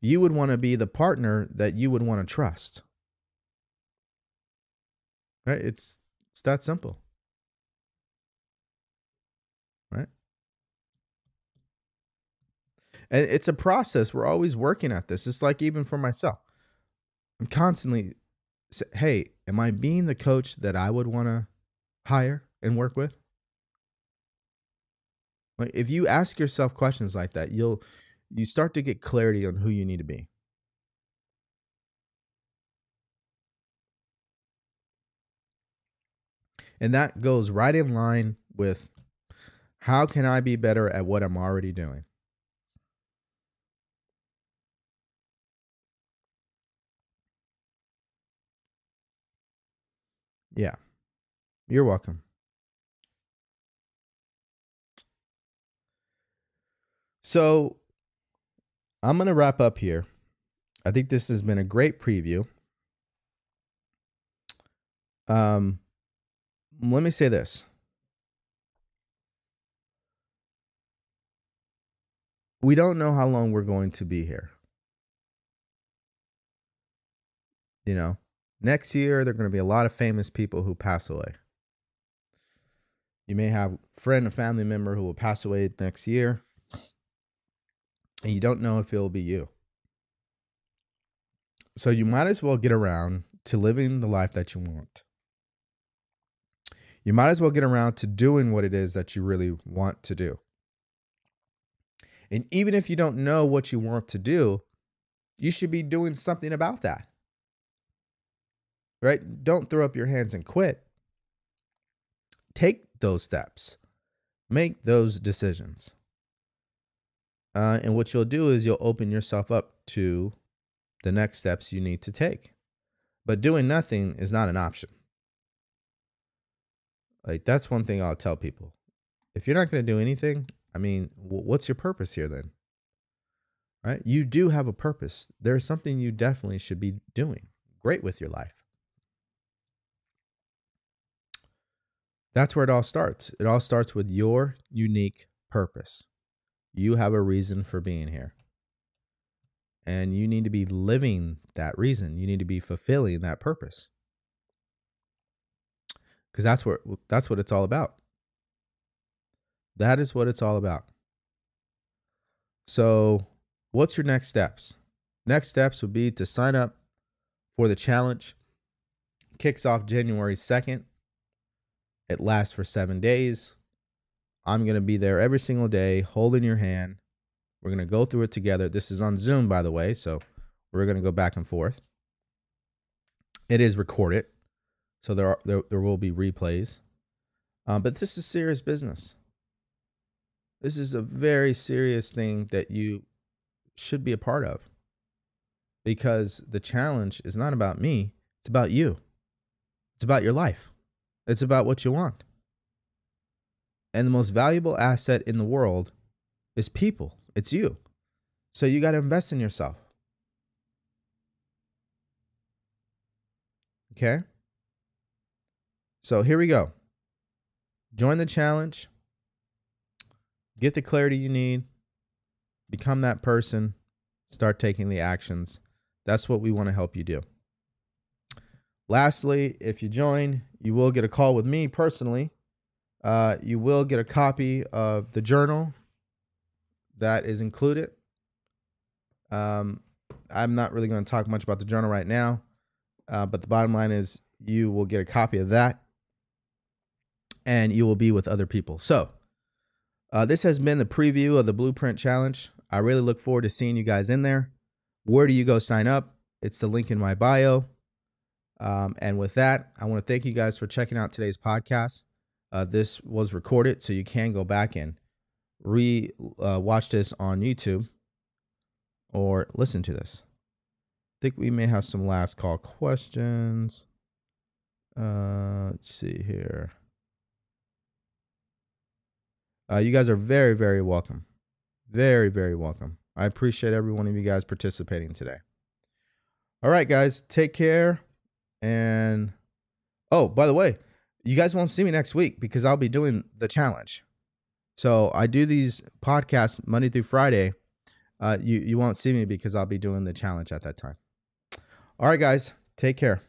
You would want to be the partner that you would want to trust. Right? It's it's that simple. right? And it's a process. We're always working at this. It's like even for myself. I'm constantly hey, am I being the coach that I would want to hire and work with? Like if you ask yourself questions like that, you'll you start to get clarity on who you need to be. And that goes right in line with how can I be better at what I'm already doing? Yeah. You're welcome. So I'm going to wrap up here. I think this has been a great preview. Um, let me say this. We don't know how long we're going to be here. You know, next year, there are going to be a lot of famous people who pass away. You may have a friend, a family member who will pass away next year, and you don't know if it will be you. So you might as well get around to living the life that you want. You might as well get around to doing what it is that you really want to do. And even if you don't know what you want to do, you should be doing something about that. Right? Don't throw up your hands and quit. Take those steps, make those decisions. Uh, and what you'll do is you'll open yourself up to the next steps you need to take. But doing nothing is not an option. Like, that's one thing I'll tell people. If you're not going to do anything, I mean, what's your purpose here then? Right? You do have a purpose. There's something you definitely should be doing great with your life. That's where it all starts. It all starts with your unique purpose. You have a reason for being here. And you need to be living that reason. You need to be fulfilling that purpose. Cuz that's what that's what it's all about. That is what it's all about. So, what's your next steps? Next steps would be to sign up for the challenge. Kicks off January 2nd. It lasts for seven days. I'm going to be there every single day holding your hand. We're going to go through it together. This is on Zoom, by the way. So we're going to go back and forth. It is recorded. So there, are, there, there will be replays. Um, but this is serious business. This is a very serious thing that you should be a part of because the challenge is not about me, it's about you. It's about your life. It's about what you want. And the most valuable asset in the world is people. It's you. So you got to invest in yourself. Okay? So here we go. Join the challenge. Get the clarity you need. Become that person. Start taking the actions. That's what we want to help you do. Lastly, if you join, you will get a call with me personally. Uh, you will get a copy of the journal that is included. Um, I'm not really going to talk much about the journal right now, uh, but the bottom line is you will get a copy of that and you will be with other people. So, uh, this has been the preview of the Blueprint Challenge. I really look forward to seeing you guys in there. Where do you go sign up? It's the link in my bio. Um, and with that, I want to thank you guys for checking out today's podcast. Uh, this was recorded, so you can go back and re uh, watch this on YouTube or listen to this. I think we may have some last call questions. Uh, let's see here. Uh, you guys are very, very welcome. Very, very welcome. I appreciate every one of you guys participating today. All right, guys, take care. And oh, by the way, you guys won't see me next week because I'll be doing the challenge. So I do these podcasts Monday through Friday. Uh, you you won't see me because I'll be doing the challenge at that time. All right, guys, take care.